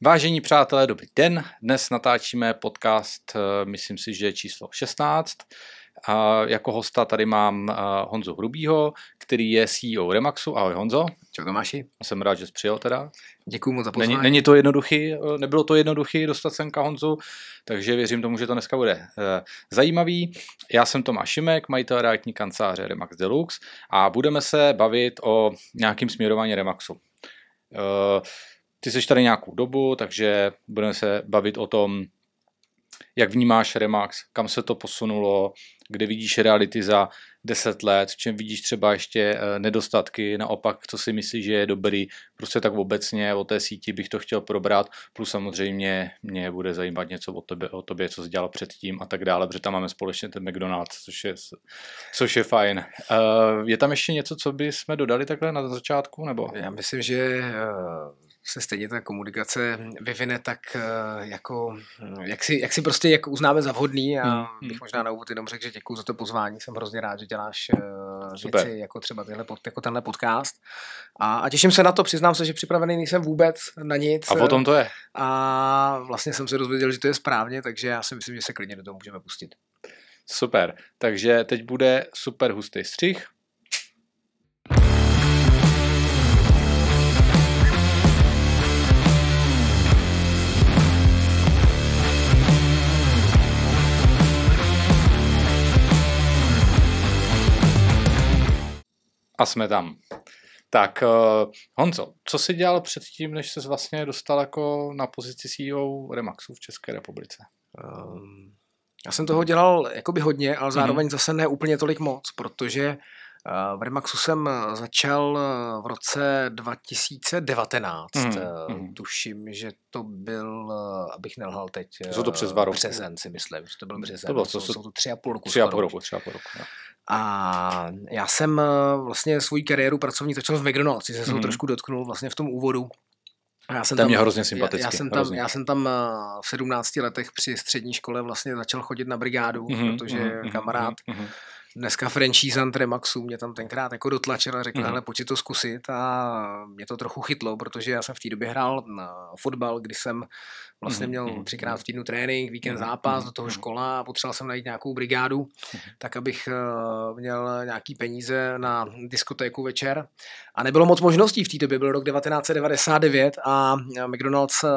Vážení přátelé, dobrý den. Dnes natáčíme podcast, eh, myslím si, že je číslo 16. A jako hosta tady mám eh, Honzu Hrubýho, který je CEO Remaxu. Ahoj Honzo. Čau Tomáši. Jsem rád, že jsi přijel teda. Děkuji moc za pozvání. Není, není to jednoduchý, eh, nebylo to jednoduchý dostat semka Honzu, takže věřím tomu, že to dneska bude zajímavý. Já jsem Tomáš Šimek, majitel realitní kanceláře Remax Deluxe a budeme se bavit o nějakým směrování Remaxu. Ty jsi tady nějakou dobu, takže budeme se bavit o tom, jak vnímáš Remax, kam se to posunulo, kde vidíš reality za 10 let, v čem vidíš třeba ještě eh, nedostatky, naopak, co si myslíš, že je dobrý, prostě tak obecně o té síti bych to chtěl probrat, plus samozřejmě mě bude zajímat něco o tobě, o tobě co jsi dělal předtím a tak dále, protože tam máme společně ten McDonald's, což je, což je fajn. Eh, je tam ještě něco, co by jsme dodali takhle na začátku? Nebo? Já myslím, že eh, se stejně ta komunikace vyvine tak jako, jak si, jak si prostě jak uznáme za vhodný a hmm. bych hmm. možná na úvod jenom řekl, že děkuji za to pozvání, jsem hrozně rád, že děláš uh, Super. věci jako třeba tyhle, jako tenhle podcast. A, a těším se na to, přiznám se, že připravený nejsem vůbec na nic. A potom to je. A vlastně jsem se dozvěděl, že to je správně, takže já si myslím, že se klidně do toho můžeme pustit. Super, takže teď bude super hustý střih. A jsme tam. Tak uh, Honzo, co jsi dělal předtím, než se vlastně dostal jako na pozici CEO Remaxu v České republice? Um, já jsem toho dělal jakoby hodně, ale zároveň mm-hmm. zase ne úplně tolik moc, protože v Remaxu jsem začal v roce 2019. Mm-hmm. Tuším, že to byl, abych nelhal teď, jsou to přes dva roky. březen si myslím, že to byl březen. To bylo, to jsou, jsou to tři a půl roku. Tři a půl roku, tři a půl roku. No. A já jsem eh, vlastně svou kariéru pracovní začal v McDonald's, se mm. trošku dotknul vlastně v tom úvodu. Já jsem tam, je hrozně sympatický. Já jsem, tam, já jsem tam eh, v 17 letech při střední škole vlastně začal chodit na brigádu, mm-hmm, protože mm-hmm, kamarád mm-hmm dneska franchisant Remaxu mě tam tenkrát jako dotlačil a řekl, mm. hele, pojď to zkusit a mě to trochu chytlo, protože já jsem v té době hrál na fotbal, kdy jsem vlastně mhm, měl mm. třikrát v týdnu trénink, víkend zápas, do toho škola a potřeboval jsem najít nějakou brigádu, tak abych uh, měl nějaký peníze na diskotéku večer a nebylo moc možností v té době, byl rok 1999 a McDonald's uh,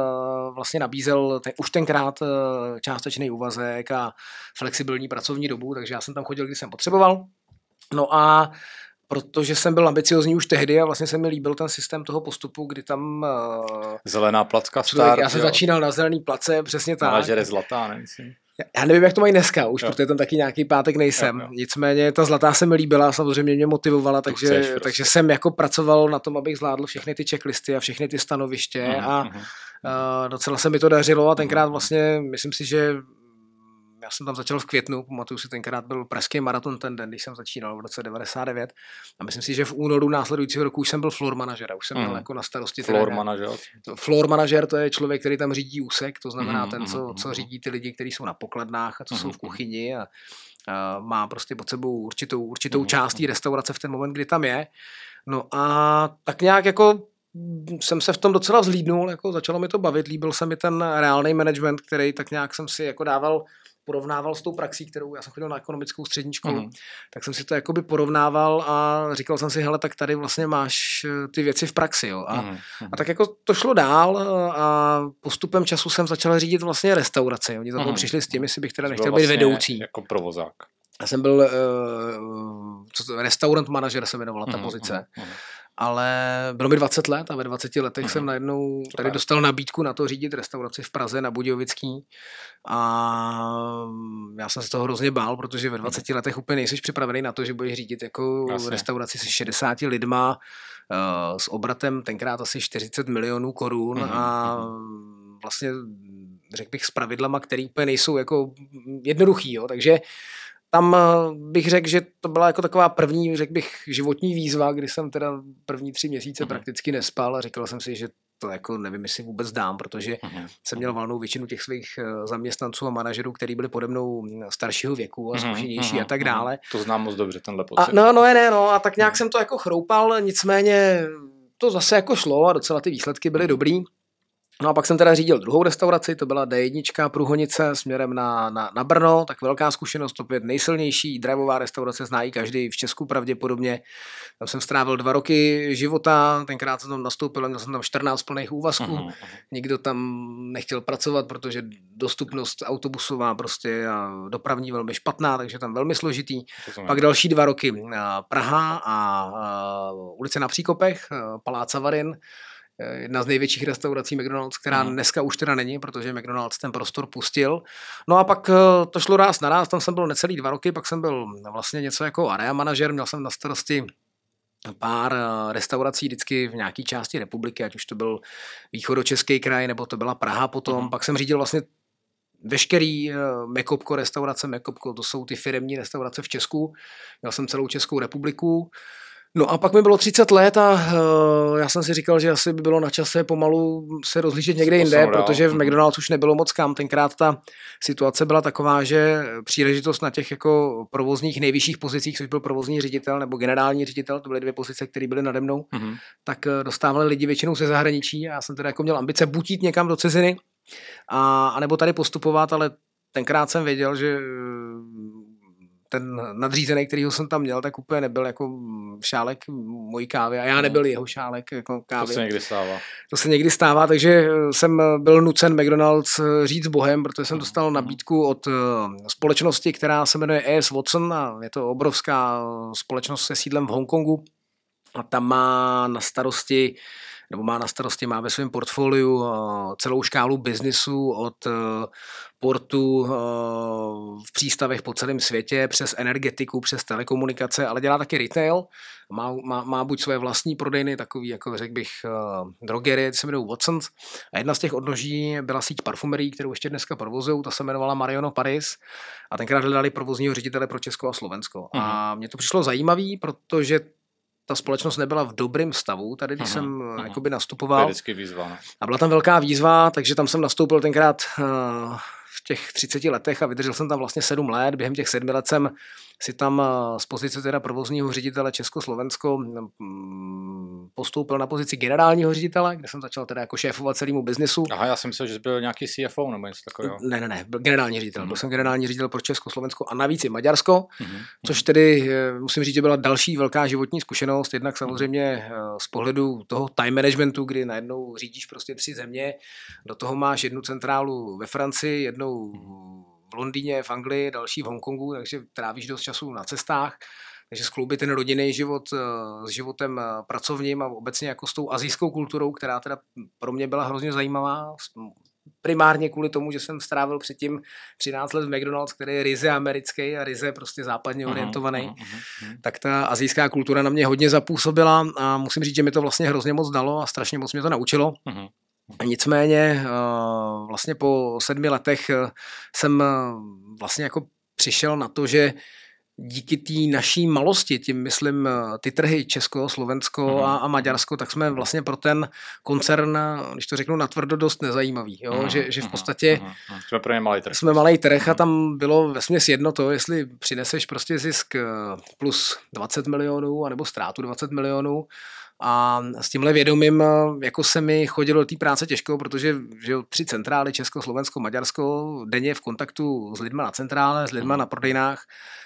vlastně nabízel ten, už tenkrát částečný úvazek a flexibilní pracovní dobu, takže já jsem tam chodil, když jsem potřeboval. No a protože jsem byl ambiciozní už tehdy a vlastně se mi líbil ten systém toho postupu, kdy tam... Uh, Zelená placka start, Já jsem jo. začínal na zelený place, přesně tak. Manažer zlatá, nemyslím. Já nevím, jak to mají dneska, už, jo. protože tam taky nějaký pátek nejsem. Jo, jo. Nicméně ta zlatá se mi líbila, samozřejmě mě motivovala, takže, chceš, prostě. takže jsem jako pracoval na tom, abych zvládl všechny ty checklisty a všechny ty stanoviště uh-huh, a. Uh, docela se mi to dařilo a tenkrát vlastně, myslím si, že jsem tam začal v květnu, pamatuju si, tenkrát byl pražský maraton ten den, když jsem začínal v roce 99 a myslím si, že v únoru následujícího roku už jsem byl floor manažer, už jsem mm. měl jako na starosti floor trenér. manažer. Floor manažer to je člověk, který tam řídí úsek, to znamená mm, ten, co, mhm, co mhm. řídí ty lidi, kteří jsou na pokladnách a co mm, jsou v kuchyni a, a má prostě pod sebou určitou, určitou mm, část té restaurace v ten moment, kdy tam je. No a tak nějak jako jsem se v tom docela vzlídnul, jako začalo mi to bavit, líbil se mi ten reálný management, který tak nějak jsem si jako dával porovnával s tou praxí, kterou já jsem chodil na ekonomickou střední školu, mm. tak jsem si to jakoby porovnával a říkal jsem si, hele, tak tady vlastně máš eh, ty věci v praxi, jo. A, mm. a tak jako to šlo dál eh, a postupem času jsem začal řídit vlastně restauraci. Oni za mm. přišli s tím, jestli bych teda nechtěl vlastně být vedoucí. Jako provozák. Já jsem byl uh, co to, restaurant manažer se jmenovala ta mm. pozice. Mm ale bylo mi 20 let a ve 20 letech mm. jsem najednou tady dostal nabídku na to řídit restauraci v Praze na Budějovický a já jsem se toho hrozně bál, protože ve 20 mhm. letech úplně nejsi připravený na to, že budeš řídit jako Jasně. restauraci se 60 lidma uh, s obratem tenkrát asi 40 milionů korun mm. a mhm. vlastně řekl bych s pravidlama, které úplně nejsou jako jednoduchý, jo. takže tam eh, bych řekl, že to byla jako taková první, řekl bych, životní výzva, kdy jsem teda první tři měsíce mm-hmm. prakticky nespal a říkal jsem si, že to jako nevím, jestli vůbec dám, protože mm-hmm. jsem měl valnou většinu těch svých eh, zaměstnanců a manažerů, který byli pode mnou mm, staršího věku a mhm, zkušenější mm-hmm. a tak dále. To znám moc dobře, tenhle pocit. A, no, no, ne, no, a tak nějak mm-hmm. jsem to jako chroupal, nicméně to zase jako šlo a docela ty výsledky byly dobrý. No a pak jsem teda řídil druhou restauraci, to byla D1 Průhonice směrem na, na, na Brno, tak velká zkušenost, opět nejsilnější drivová restaurace, znají každý v Česku pravděpodobně. Tam jsem strávil dva roky života, tenkrát jsem tam nastoupil, měl jsem tam 14 plných úvazků, uh-huh. nikdo tam nechtěl pracovat, protože dostupnost autobusová prostě a dopravní velmi špatná, takže tam velmi složitý. Pak další dva roky Praha a, a ulice na Příkopech, Palác Savarin, jedna z největších restaurací McDonald's, která mm. dneska už teda není, protože McDonald's ten prostor pustil. No a pak eh, to šlo ráz na ráz, tam jsem byl necelý dva roky, pak jsem byl vlastně něco jako area manažer, měl jsem na starosti pár eh, restaurací vždycky v nějaké části republiky, ať už to byl východočeský kraj, nebo to byla Praha potom. Mm. Pak jsem řídil vlastně veškerý Mekopko restaurace, Mekopko, to jsou ty firemní restaurace v Česku. Měl jsem celou Českou republiku. No a pak mi bylo 30 let a uh, já jsem si říkal, že asi by bylo na čase pomalu se rozlížet někde jinde, protože v McDonald's už nebylo moc kam. Tenkrát ta situace byla taková, že příležitost na těch jako provozních nejvyšších pozicích, což byl provozní ředitel nebo generální ředitel, to byly dvě pozice, které byly nade mnou, mm-hmm. tak uh, dostávali lidi většinou ze zahraničí a já jsem teda jako měl ambice buď jít někam do ciziny, a, anebo tady postupovat, ale tenkrát jsem věděl, že ten nadřízený, který jsem tam měl, tak úplně nebyl jako šálek mojí kávy a já no. nebyl jeho šálek jako kávy. To se někdy stává. To se někdy stává, takže jsem byl nucen McDonald's říct bohem, protože jsem dostal mhm. nabídku od eh, společnosti, která se jmenuje ES Watson a je to obrovská společnost se sídlem v Hongkongu a tam má na starosti nebo má na starosti, má ve svém portfoliu eh, celou škálu biznisu od eh, portu eh, v přístavech po celém světě, přes energetiku, přes telekomunikace, ale dělá taky retail. Má, má, má buď své vlastní prodejny, takový, jako řekl bych, drogery, se jmenují Watsons. A jedna z těch odnoží byla síť parfumerií, kterou ještě dneska provozují, ta se jmenovala Mariono Paris. A tenkrát hledali provozního ředitele pro Česko a Slovensko. Mm-hmm. A mhm. mně to přišlo zajímavý, protože ta společnost nebyla v dobrém stavu, tady když aha, jsem aha. jakoby nastupoval. To je výzva. Ne? A byla tam velká výzva, takže tam jsem nastoupil tenkrát uh, v těch 30 letech a vydržel jsem tam vlastně 7 let. Během těch 7 let jsem si tam eh, z pozice teda provozního ředitele Československo mm, postoupil na pozici generálního ředitele, kde jsem začal teda jako šéfovat celému biznesu. Aha, já jsem myslel, že jsi byl nějaký CFO nebo něco takového. Ne, ne, ne, byl generální ředitel. Mm-hmm. Byl jsem generální ředitel pro Československo a navíc i Maďarsko, mm-hmm. což tedy eh, musím říct, že byla další velká životní zkušenost. Jednak samozřejmě mm-hmm. z pohledu toho time managementu, kdy najednou řídíš prostě tři země, do toho máš jednu centrálu ve Francii, jednou v Londýně, v Anglii, další v Hongkongu, takže trávíš dost času na cestách. Takže skloubit ten rodinný život eh, s životem eh, pracovním a obecně jako s tou azijskou kulturou, která teda pro mě byla hrozně zajímavá, primárně kvůli tomu, že jsem strávil předtím 13 let v McDonald's, který je ryze americký a ryze prostě západně orientovaný, uh-huh, uh-huh. tak ta azijská kultura na mě hodně zapůsobila a musím říct, že mi to vlastně hrozně moc dalo a strašně moc mě to naučilo. Uh-huh. Nicméně eh, vlastně po sedmi letech eh, jsem eh, vlastně jako přišel na to, že díky té naší malosti, tím myslím ty trhy Česko, Slovensko mm. a, a Maďarsko, tak jsme vlastně pro ten koncern, když to řeknu natvrdo, dost nezajímavý. Jo? Mm. Že, že v podstatě mm. jsme pro ně malý trh. Jsme malý trh a tam bylo ve směs jedno to, jestli přineseš prostě zisk plus 20 milionů anebo ztrátu 20 milionů, a s tímhle vědomím jako se mi chodilo do té práce těžko, protože že tři centrály, Česko, Slovensko, Maďarsko, denně v kontaktu s lidmi na centrále, s lidmi na prodejnách,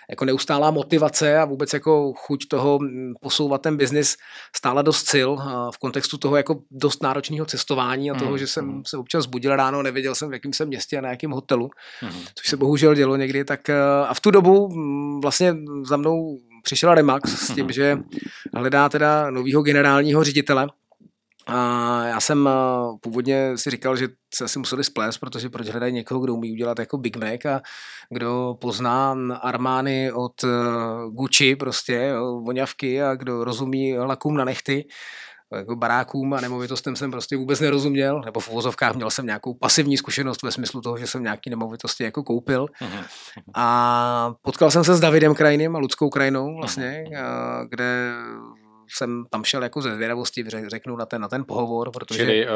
jako neustálá motivace a vůbec jako chuť toho posouvat ten biznis stála dost sil v kontextu toho jako dost náročného cestování a toho, mm. že jsem se občas zbudil ráno, nevěděl jsem, v jakém jsem městě a na jakém hotelu, mm. což se bohužel dělo někdy, tak a v tu dobu vlastně za mnou přišel Remax s tím, že hledá teda novýho generálního ředitele. A já jsem původně si říkal, že se asi museli splést, protože proč hledají někoho, kdo umí udělat jako Big Mac a kdo pozná Armány od e, Gucci prostě, voňavky a kdo rozumí lakům na nechty jako barákům a nemovitostem jsem prostě vůbec nerozuměl, nebo v uvozovkách měl jsem nějakou pasivní zkušenost ve smyslu toho, že jsem nějaký nemovitosti jako koupil. Uh-huh. A potkal jsem se s Davidem Krajným a Ludskou Krajinou vlastně, uh-huh. kde jsem tam šel jako ze zvědavosti, řeknu na ten, na ten pohovor, protože... Čili uh,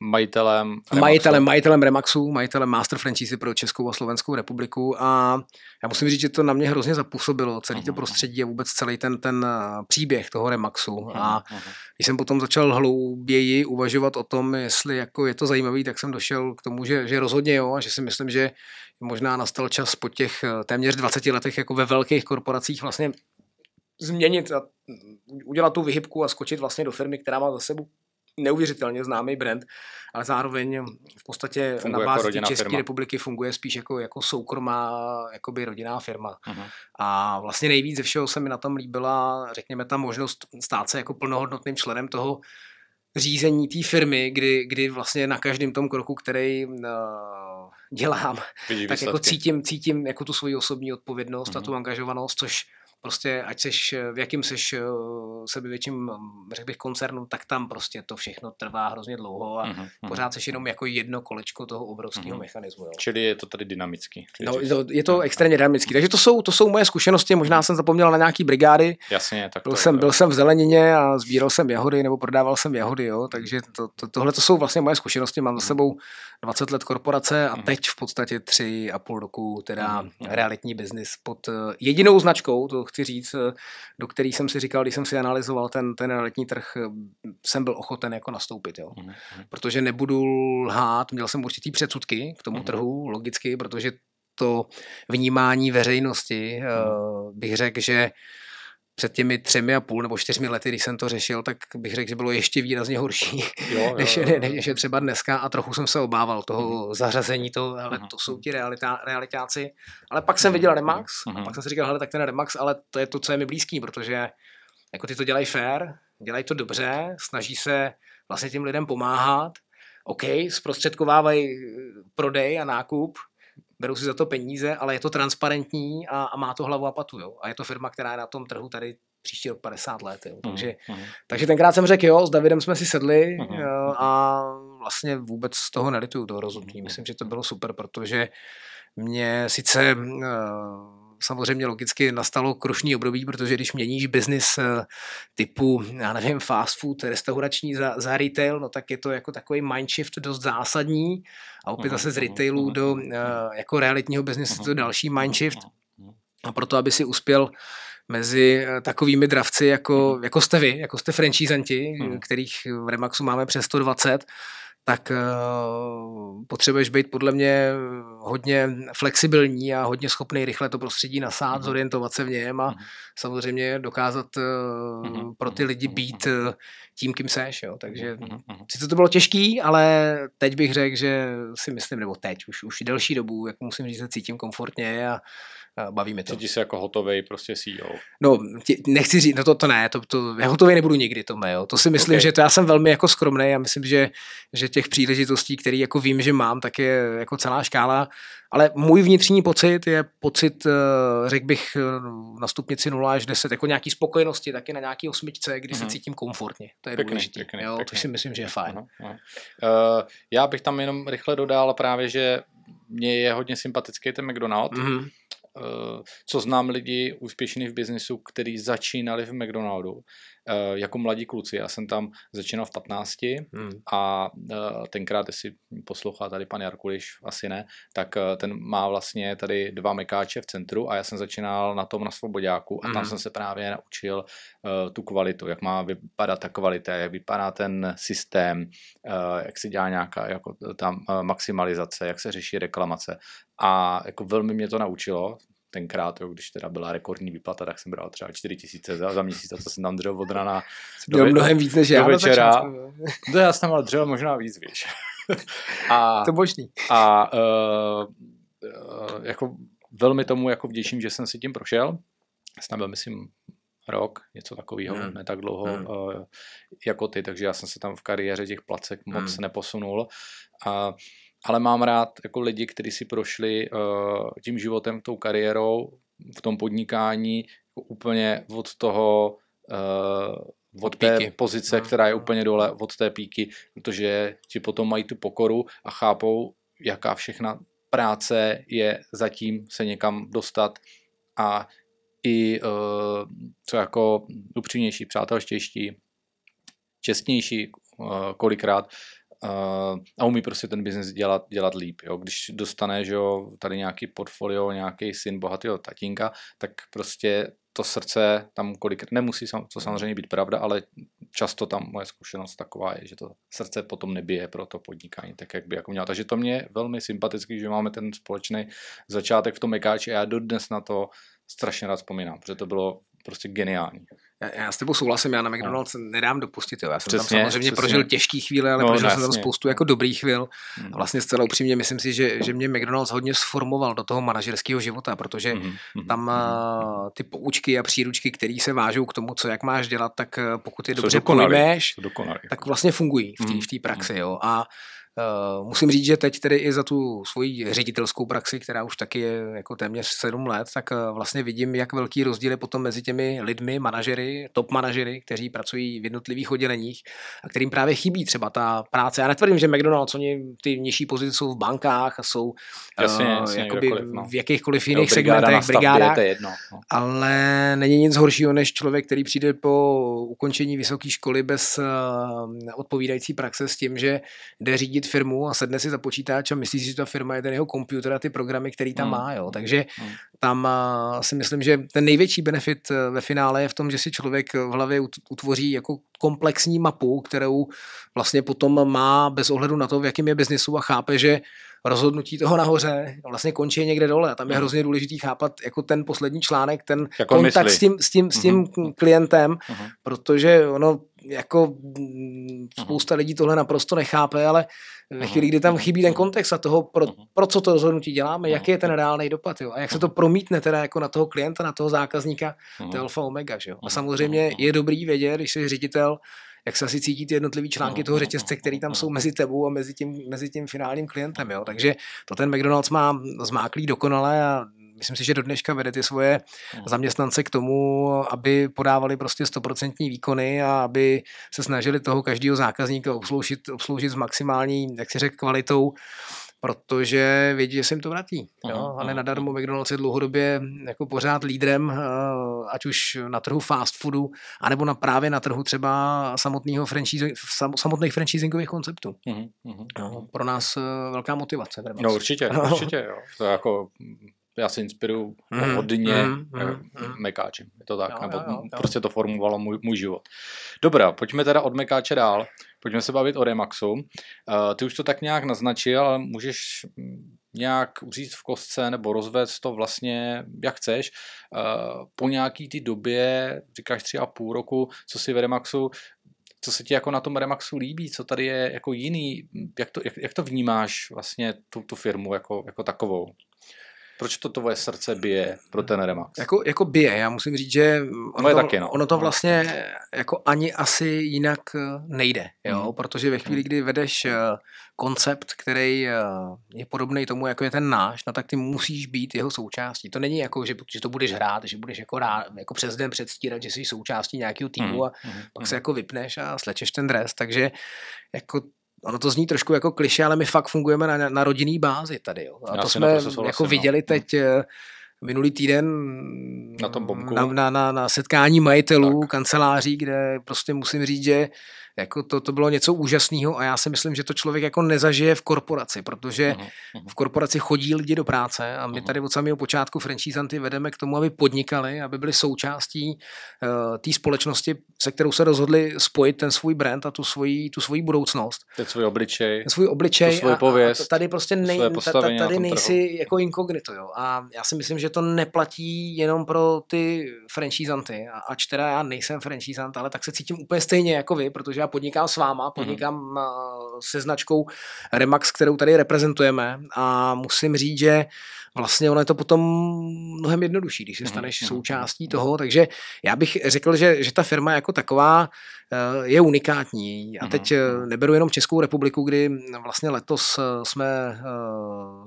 majitelem Remaxu. Majitelem, majitelem Remaxu, majitelem Master Franchise pro Českou a Slovenskou republiku a já musím říct, že to na mě hrozně zapůsobilo, celý to prostředí a vůbec celý ten, ten eh, příběh toho Remaxu. A když jsem potom začal hlouběji uvažovat o tom, jestli jako je to zajímavý, tak jsem došel k tomu, že, že rozhodně jo a že si myslím, že možná nastal čas po těch eh, téměř 20 letech jako ve velkých korporacích vlastně změnit a udělat tu vyhybku a skočit vlastně do firmy, která má za sebou neuvěřitelně známý brand, ale zároveň v podstatě funguje na bázi jako České firma. republiky funguje spíš jako, jako soukromá jakoby rodinná firma. Uh-huh. A vlastně nejvíc ze všeho se mi na tom líbila, řekněme, ta možnost stát se jako plnohodnotným členem toho řízení té firmy, kdy, kdy vlastně na každém tom kroku, který uh, dělám, Vidí tak jako cítím, cítím jako tu svoji osobní odpovědnost uh-huh. a tu angažovanost, což prostě ať seš, v jakým seš eh, sebevětším, řekl bych, koncernu, tak tam prostě to všechno trvá hrozně dlouho a uh-huh, pořád seš jenom jako jedno kolečko toho obrovského uh-huh. mechanismu. Jo. Čili je to tady dynamický. No, to, je to extrémně dynamický. Takže to jsou, to jsou moje zkušenosti, možná jsem zapomněl na nějaký brigády. Jasně, tak byl, jsem, je, byl jsem v zelenině a sbíral jsem jahody nebo prodával jsem jahody, jo, takže to, to, tohle to jsou vlastně moje zkušenosti. Mám za sebou 20 let korporace a teď v podstatě tři a půl roku teda realitní biznis pod eh, jedinou značkou, to chci říct, eh, do který jsem si říkal, když jsem si analyzoval ten, ten realitní trh, eh, jsem byl ochoten jako nastoupit, jo. Mm-hmm. Protože nebudu lhát, měl jsem určitý předsudky k tomu mm-hmm. trhu, logicky, protože to vnímání veřejnosti, mm-hmm. bych řekl, že před těmi třemi a půl nebo čtyřmi lety, když jsem to řešil, tak bych řekl, že bylo ještě výrazně horší, jo, jo, než, jo. než je třeba dneska a trochu jsem se obával toho mhm. zařazení, to, ale mhm, to jsou mhm. ti realita, realitáci. Ale pak jsem viděl Remax a pak jsem si říkal, hele, tak ten Remax, ale to je to, co je mi blízký, protože jako ty to dělají fair, dělají to dobře, snaží se vlastně těm lidem pomáhat, OK, zprostředkovávají prodej a nákup, berou si za to peníze, ale je to transparentní a, a má to hlavu a patu. Jo? A je to firma, která je na tom trhu tady příští rok 50 let. Jo? Takže, uh-huh. takže tenkrát jsem řekl, jo, s Davidem jsme si sedli uh-huh. jo, a vlastně vůbec z toho nelituju, toho rozhodnutí. Myslím, že to bylo super, protože mě sice uh, samozřejmě logicky nastalo krušní období, protože když měníš biznis eh, typu, já nevím, fast food, restaurační za, za retail, no tak je to jako takový mindshift dost zásadní. A opět zase z retailu do uh, jako realitního biznesu to další mindshift. A proto, aby si uspěl mezi eh, takovými dravci, jako, jako jste vy, jako jste franchisanti, kterých v Remaxu máme přes 120, tak uh, potřebuješ být podle mě hodně flexibilní a hodně schopný rychle to prostředí nasát, mm-hmm. zorientovat se v něm a mm-hmm. samozřejmě dokázat uh, mm-hmm. pro ty lidi být uh, tím, kým seš. Jo. Takže mm-hmm. sice to bylo těžký, ale teď bych řekl, že si myslím, nebo teď, už, už delší dobu, jak musím říct, se cítím komfortně a bavíme to. Cítíš se jako hotový prostě CEO. No, tě, nechci říct, no to, to ne, to, to, já hotový nebudu nikdy, to jo. To si myslím, okay. že to já jsem velmi jako skromný a myslím, že, že těch příležitostí, které jako vím, že mám, tak je jako celá škála, ale můj vnitřní pocit je pocit, eh, řekl bych, eh, na stupnici 0 až 10, jako nějaký spokojenosti, taky na nějaký osmičce, kdy uh-huh. se mhm. cítím komfortně. To je pěkný, důležité. Pěkný, jo, pěkný. to si myslím, že je fajn. Uh-huh. Uh, já bych tam jenom rychle dodal právě, že mně je hodně sympatický ten McDonald. Mm-hmm. Eh, co znám lidi úspěšní v biznesu, kteří začínali v McDonaldu jako mladí kluci. Já jsem tam začínal v 15 hmm. a eh, tenkrát, jestli poslouchá tady pan Jarkuliš, asi ne, tak ten má vlastně tady dva mekáče v centru a já jsem začínal na tom na Svobodáku a tam hmm. jsem se právě naučil tu kvalitu, jak má vypadat ta kvalita, jak vypadá ten systém, jak se dělá nějaká jako tam maximalizace, jak se řeší reklamace. A jako velmi mě to naučilo, tenkrát, jo, když teda byla rekordní výplata, tak jsem bral třeba 4 tisíce za, za měsíc, a co jsem tam držel od rana do, do mnohem víc než já do večera. To já jsem tam dřel možná víc, víš. a, to možný. A uh, uh, jako velmi tomu jako vděčím, že jsem si tím prošel. Jsem byl, myslím, rok, něco takového, hmm. ne tak dlouho hmm. uh, jako ty, takže já jsem se tam v kariéře těch placek moc hmm. neposunul. A uh, ale mám rád jako lidi, kteří si prošli uh, tím životem, tou kariérou, v tom podnikání jako úplně od toho, uh, od, té píky. pozice, no. která je úplně dole, od té píky, protože ti potom mají tu pokoru a chápou, jaká všechna práce je zatím se někam dostat a i uh, co jako upřímnější, přátelštější, čestnější uh, kolikrát a umí prostě ten biznis dělat, dělat líp. Jo. Když dostane že jo, tady nějaký portfolio, nějaký syn bohatého tatínka, tak prostě to srdce tam kolik nemusí to samozřejmě být pravda, ale často tam moje zkušenost taková je, že to srdce potom nebije pro to podnikání, tak jak by jako mělo. Takže to mě velmi sympatický, že máme ten společný začátek v tom mekáči a já dodnes na to strašně rád vzpomínám, protože to bylo prostě geniální. Já, já s tebou souhlasím, já na McDonald's no. nedám dopustit. Jo. Já jsem přesně, tam samozřejmě přesně. prožil těžký chvíle, ale no, prožil jsem tam spoustu jako dobrých chvíl. Mm. A vlastně zcela upřímně myslím si, že, že mě McDonald's hodně sformoval do toho manažerského života, protože mm. tam mm. ty poučky a příručky, které se vážou k tomu, co jak máš dělat, tak eh, pokud je dobře pojmeš, tak vlastně fungují v té mm. praxi. Jo. A musím říct, že teď tedy i za tu svoji ředitelskou praxi, která už taky je jako téměř sedm let, tak uh, vlastně vidím, jak velký rozdíl je potom mezi těmi lidmi, manažery, top manažery, kteří pracují v jednotlivých odděleních a kterým právě chybí třeba ta práce. Já netvrdím, že McDonald's, oni ty nižší pozice jsou v bankách a jsou jasně, uh, jasně, jakoby no. v jakýchkoliv jiných segmentech, brigádách, je jedno, no. ale není nic horšího, než člověk, který přijde po ukončení vysoké školy bez odpovídající praxe s tím, že jde řídit firmu a sedne si za počítač a myslí si, že ta firma je ten jeho počítač a ty programy, který tam hmm. má. Jo. Takže hmm. tam si myslím, že ten největší benefit e, ve finále je v tom, že si člověk v hlavě utvoří jako komplexní mapu, kterou vlastně potom má bez ohledu na to, v jakém je biznisu a chápe, že rozhodnutí toho nahoře vlastně končí někde dole a tam je hmm. hrozně důležitý chápat jako ten poslední článek, ten jako kontakt myslí. s tím, s tím, s tím uh-huh. klientem, uh-huh. protože ono jako spousta lidí tohle naprosto nechápe, ale ve chvíli, kdy tam chybí ten kontext a toho, pro, pro co to rozhodnutí děláme, jaký je ten reálný dopad, jo? a jak se to promítne teda jako na toho klienta, na toho zákazníka, to je alfa omega, že jo? A samozřejmě je dobrý vědět, když jsi ředitel, jak se asi cítí ty jednotlivé články toho řetězce, které tam jsou mezi tebou a mezi tím, mezi tím finálním klientem. Jo? Takže to ten McDonald's má zmáklý dokonale a myslím si, že do dneška vede ty svoje hmm. zaměstnance k tomu, aby podávali prostě stoprocentní výkony a aby se snažili toho každého zákazníka obsloužit, obsloužit s maximální, jak si řekl, kvalitou protože vědí, že se jim to vrátí. Jo? A ne nadarmo McDonald's je dlouhodobě jako pořád lídrem, eh, ať už na trhu fast foodu, anebo na právě na trhu třeba samotného franchise, samotných franchisingových konceptů. No, pro nás eh, velká motivace. No určitě, určitě. Jo. To je jako já se inspiruju mm, hodně mm, mm, mekáčem. Je to tak, jo, nebo jo, jo. prostě to formovalo můj, můj život. Dobrá, pojďme teda od mekáče dál. Pojďme se bavit o Remaxu. Uh, ty už to tak nějak naznačil, ale můžeš nějak uříct v kostce nebo rozvést to vlastně, jak chceš. Uh, po nějaký ty době, říkáš tři a půl roku, co si v Remaxu, co se ti jako na tom Remaxu líbí, co tady je jako jiný, jak to, jak, jak to vnímáš vlastně tu, tu firmu jako, jako takovou? Proč to tvoje srdce bije pro ten Remax? Jako, jako bije, já musím říct, že ono, to, taky, no. ono to vlastně jako ani asi jinak eh, nejde, jo? Hmm. protože ve chvíli, kdy vedeš eh, koncept, který eh, je podobný tomu, jako je ten náš, no tak ty musíš být jeho součástí. To není jako, že, že to budeš hrát, že budeš jako, rád, jako přes den předstírat, že jsi součástí nějakého týmu hmm. a hmm. pak se jako vypneš a slečeš ten dres, takže jako ono to zní trošku jako kliše, ale my fakt fungujeme na, na rodinný bázi tady. Jo. A Já to jsme jako no. viděli teď eh, minulý týden na, tom bomku. na, na, na, na setkání majitelů tak. kanceláří, kde prostě musím říct, že jako to, to bylo něco úžasného a já si myslím, že to člověk jako nezažije v korporaci, protože uh-huh. v korporaci chodí lidi do práce a my uh-huh. tady od samého počátku franchisanty vedeme k tomu, aby podnikali, aby byli součástí uh, té společnosti, se kterou se rozhodli spojit ten svůj brand a tu svoji, tu svoji budoucnost. Ten svůj obličej. Ten svůj obličej. Tu svůj pověst. A, a tady prostě nej, tady nejsi jako inkognito. Jo. A já si myslím, že to neplatí jenom pro ty franchisanty. A ač teda já nejsem franchisant, ale tak se cítím úplně stejně jako vy, protože já podnikám s váma, mhm. podnikám mm-hmm. se značkou Remax, kterou tady reprezentujeme a musím říct, že vlastně ono je to potom mnohem jednodušší, když se mhm, staneš mm-hmm. součástí toho, takže já bych řekl, že, že ta firma jako taková eh, je unikátní. A teď mm-hmm. neberu jenom Českou republiku, kdy vlastně letos eh, jsme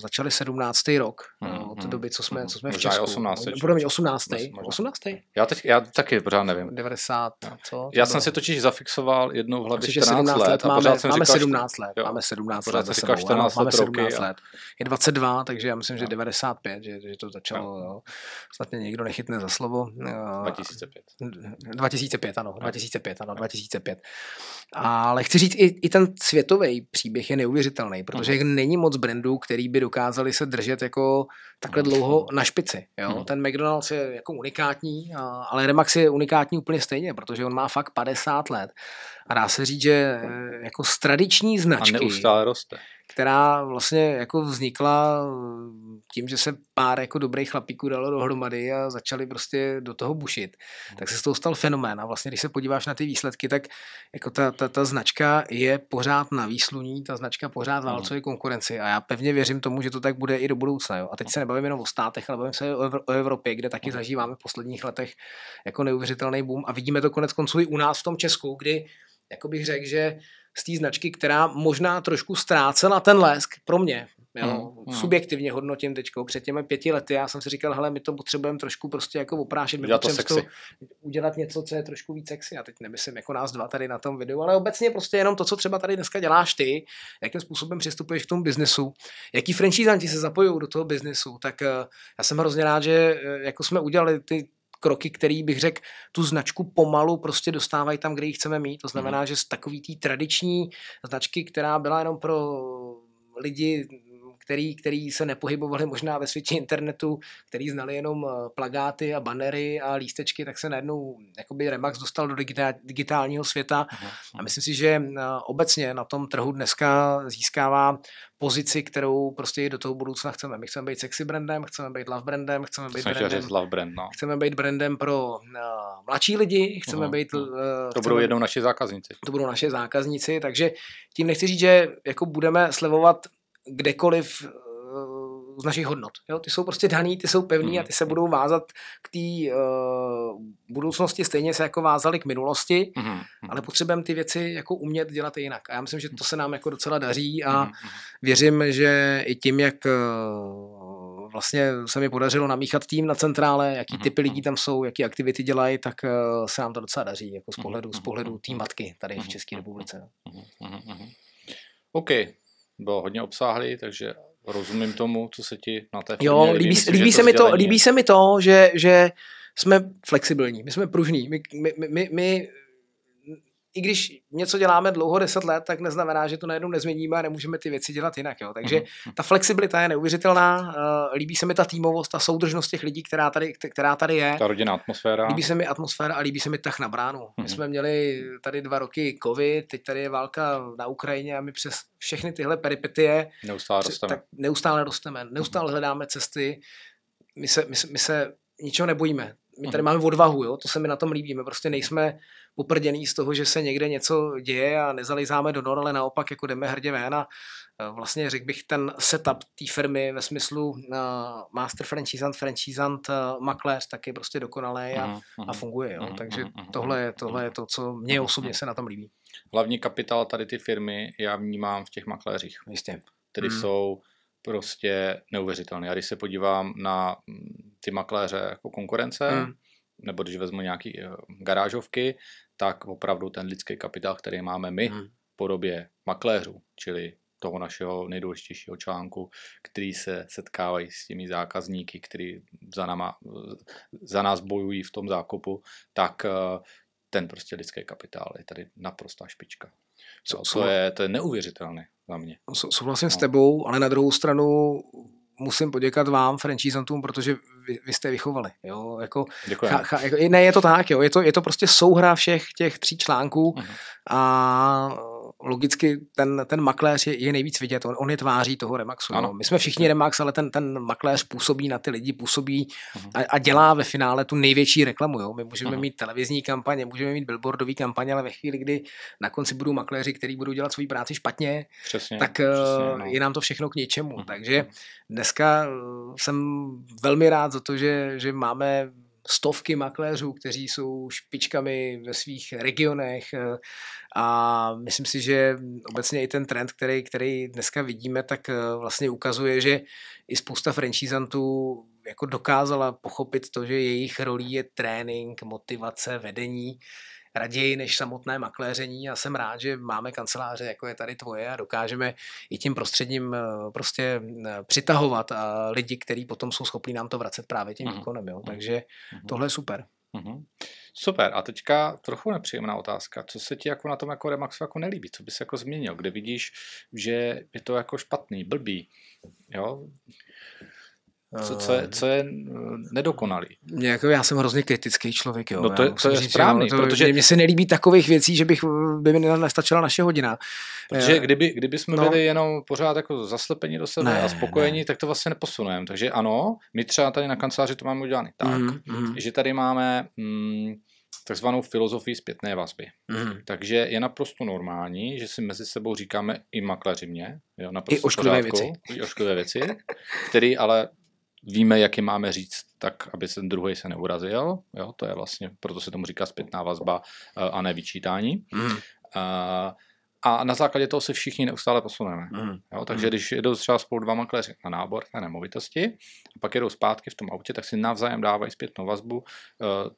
začali 17. rok mm-hmm. od doby, co jsme, co jsme v Česku. 18. Budeme mít 18. 18. Já, teď, já taky pořád nevím. 90. Co? Já jsem si totiž zafixoval jednu jednou v hlavě Myslím, že 14 let. let a máme, jsem máme říkal, 17 let. jo. Máme 17 Pořád let jsem za říkal sebou. 14 Ano, máme let roky 17 a- let. Je 22, takže já myslím, že Jo. 95, že, že to začalo. Jo. Snad mě někdo nechytne za slovo. Eh, 2005. 2005, ano, 2005, ano, 2005. Ale chci říct, i, i ten světový příběh je neuvěřitelný, protože Mhm. není moc brandů, který by dokázali se držet jako takhle Mhm. dlouho na špici. Jo? Mhm. Ten McDonald's je jako unikátní, a- ale Remax je unikátní úplně stejně, protože on má fakt 50 let. A dá se říct, že eh, jako z tradiční A značky, neustále roste. Která vlastně jako vznikla eh, tím, že se pár jako dobrých chlapíků dalo dohromady a začali prostě do toho bušit, tak se z toho stal fenomén. A vlastně, když se podíváš na ty výsledky, tak jako ta, ta, ta značka je pořád na výsluní, ta značka pořád válcuje konkurenci a já pevně věřím tomu, že to tak bude i do budoucna. Jo. A teď se nebavím jenom o státech, ale bavím se o, Evro- o Evropě, kde taky zažíváme v posledních letech jako neuvěřitelný boom a vidíme to konec konců i u nás v tom Česku, kdy jako bych řekl, že z té značky, která možná trošku ztrácela ten lesk pro mě, jo, Hmm, hmm. subjektivně hodnotím teďko, před těmi pěti lety, já jsem si říkal, hele, my to potřebujeme trošku prostě jako oprášit, my Udělat to potřebujeme sexy. toho udělat něco, co je trošku víc sexy. A teď nemyslím jako nás dva tady na tom videu, ale obecně prostě jenom to, co třeba tady dneska děláš ty, jakým způsobem přistupuješ k tomu biznesu, jaký franchisanti se zapojují do toho biznesu, tak eh, já jsem hrozně rád, že eh, jako jsme udělali ty kroky, který bych řekl, tu značku pomalu prostě dostávají tam, kde ji chceme mít. To znamená, že z takový té tradiční značky, která byla jenom pro lidi, který, který se nepohybovali možná ve světě internetu, který znali jenom eh, plagáty a banery a lístečky, tak se najednou jakoby Remax dostal do digitálního světa a myslím si, že eh, obecně na tom trhu dneska získává pozici, kterou prostě do toho budoucna chceme. My chceme být sexy brandem, chceme být love brandem, chceme být Jsem chtěl brandem, říct love brand, no. chceme být brandem pro uh, mladší lidi, chceme Mhm, být... mhm. Uh, To budou jednou naši zákazníci. to budou naše zákazníci, takže tím nechci říct, že jako budeme slevovat kdekoliv eh, z našich hodnot. Jo? Ty jsou prostě daný, ty jsou pevný a ty se budou vázat k té uh, budoucnosti stejně se jako vázaly k minulosti, Mhm, mhm, ale potřebujeme ty věci jako umět dělat jinak. A já myslím, že to se nám jako docela daří a věřím, že i tím, jak eh, vlastně se mi podařilo namíchat tým na centrále, jaký typy lidí tam jsou, jaký aktivity dělají, tak eh, se nám to docela daří, jako z pohledu, z pohledu té matky tady v České republice. OK, bylo hodně obsáhlý, takže rozumím tomu, co se ti na té Jo, líbí, líbí, že se mi to, líbí se mi to, že, že jsme flexibilní, my jsme pružní. My, my, my, my, my i když něco děláme dlouho, deset let, tak neznamená, že to najednou nezměníme a nemůžeme ty věci dělat jinak. Jo. Takže Mhm, ta flexibilita je neuvěřitelná, uh, líbí se mi ta týmovost, ta soudržnost těch lidí, která tady, která tady je. Ta rodinná atmosféra. Líbí se mi atmosféra a líbí se mi tah na bránu. My Mhm. jsme měli tady dva roky covid, teď tady je válka na Ukrajině a my přes všechny tyhle peripetie Neustále rosteme. tak neustále rosteme, neustále hledáme cesty, my se, my, se, my se ničeho nebojíme. My tady Mhm. máme odvahu, jo? to se mi na tom líbí. My prostě nejsme poprděný z toho, že se někde něco děje a nezalizáme do nor, ale naopak jako jdeme hrdě ven a eh, vlastně řekl bych ten setup té firmy ve smyslu uh, master franchisant, franchisant, uh, makléř, tak je prostě dokonalý a, Mhm, a mhm. funguje. Jo? Mhm, Takže tohle, je- tohle je to, co mě osobně se na tom líbí. Hlavní kapitál tady ty firmy já vnímám v těch makléřích, Jistě. který Mm. jsou prostě neuvěřitelné. A když se podívám na mm, ty makléře jako konkurence, Mm. Nebo když vezmu nějaký eh, garážovky, tak opravdu ten lidský kapitál, který máme my Mm. v podobě makléřů, čili toho našeho nejdůležitějšího článku, který se setkávají s těmi zákazníky, který za, náma, za nás bojují v tom zákupu, tak eh, ten prostě lidský kapitál je tady naprostá špička. Co- to, je, to je neuvěřitelné za mě. Sou- Souhlasím s No. tebou, ale na druhou stranu musím poděkat vám, franchisantům, protože vy, vy jste vychovali. Jo? Jako, Děkuji. cha, cha, jako, ne, je to tak, jo? Je, to, je to prostě souhra všech těch tří článků Mhm. a logicky ten, ten makléř je, je nejvíc vidět, on, on je tváří toho Remaxu. Ano. Jo? My jsme všichni Remax, ale ten, ten makléř působí na ty lidi, působí Mhm. a, a dělá ve finále tu největší reklamu. Jo? My můžeme Mhm. mít televizní kampaně, můžeme mít billboardové kampaně, ale ve chvíli, kdy na konci budou makléři, kteří budou dělat svou práci špatně, Přesně. tak přesně, přesně, no. je nám to všechno k ničemu. Mhm. Takže dneska eh, jsem velmi rád za to, že, že máme stovky makléřů, kteří jsou špičkami ve svých regionech eh, a myslím si, že obecně i ten trend, který, který dneska vidíme, tak eh, vlastně ukazuje, že i spousta franchisantů jako dokázala pochopit to, že jejich rolí je trénink, motivace, vedení raději než samotné makléření a jsem rád, že máme kanceláře, jako je tady tvoje a dokážeme i tím prostředím eh, prostě eh, přitahovat a lidi, kteří potom jsou schopní nám to vracet právě tím výkonem. Jo. Takže tohle je super. Mm-hmm. Super. A teďka trochu nepříjemná otázka. Co se ti jako na tom jako Remaxu jako nelíbí? Co bys jako změnil? Kde vidíš, že je to jako špatný, blbý? Jo? Co, co, je, co je nedokonalý? Jako já jsem hrozně kritický člověk. Jo. No to, je, to je říct, správný, to, protože... Mně se nelíbí takových věcí, že bych, by mi nestačila naše hodina. Protože kdyby, kdyby jsme no. byli jenom pořád jako zaslepení do sebe ne, a spokojení, ne. tak to vlastně neposunujeme. Takže ano, my třeba tady na kanceláři to máme udělané tak, mm, mm. že tady máme... Mm, takzvanou filozofii zpětné vazby. Mm. Takže je naprosto normální, že si mezi sebou říkáme i maklařimě, jo, naprosto I ošklivé věci. I ošklivé věci, který ale víme, jak je máme říct, tak aby ten druhý se neurazil. Jo, to je vlastně, proto se tomu říká zpětná vazba eh, a ne vyčítání. Mm. A, a na základě toho se všichni neustále posuneme. Mm. Jo, takže mm. když jedou třeba spolu dva makléři na nábor na nemovitosti a pak jedou zpátky v tom autě, tak si navzájem dávají zpětnou vazbu, eh,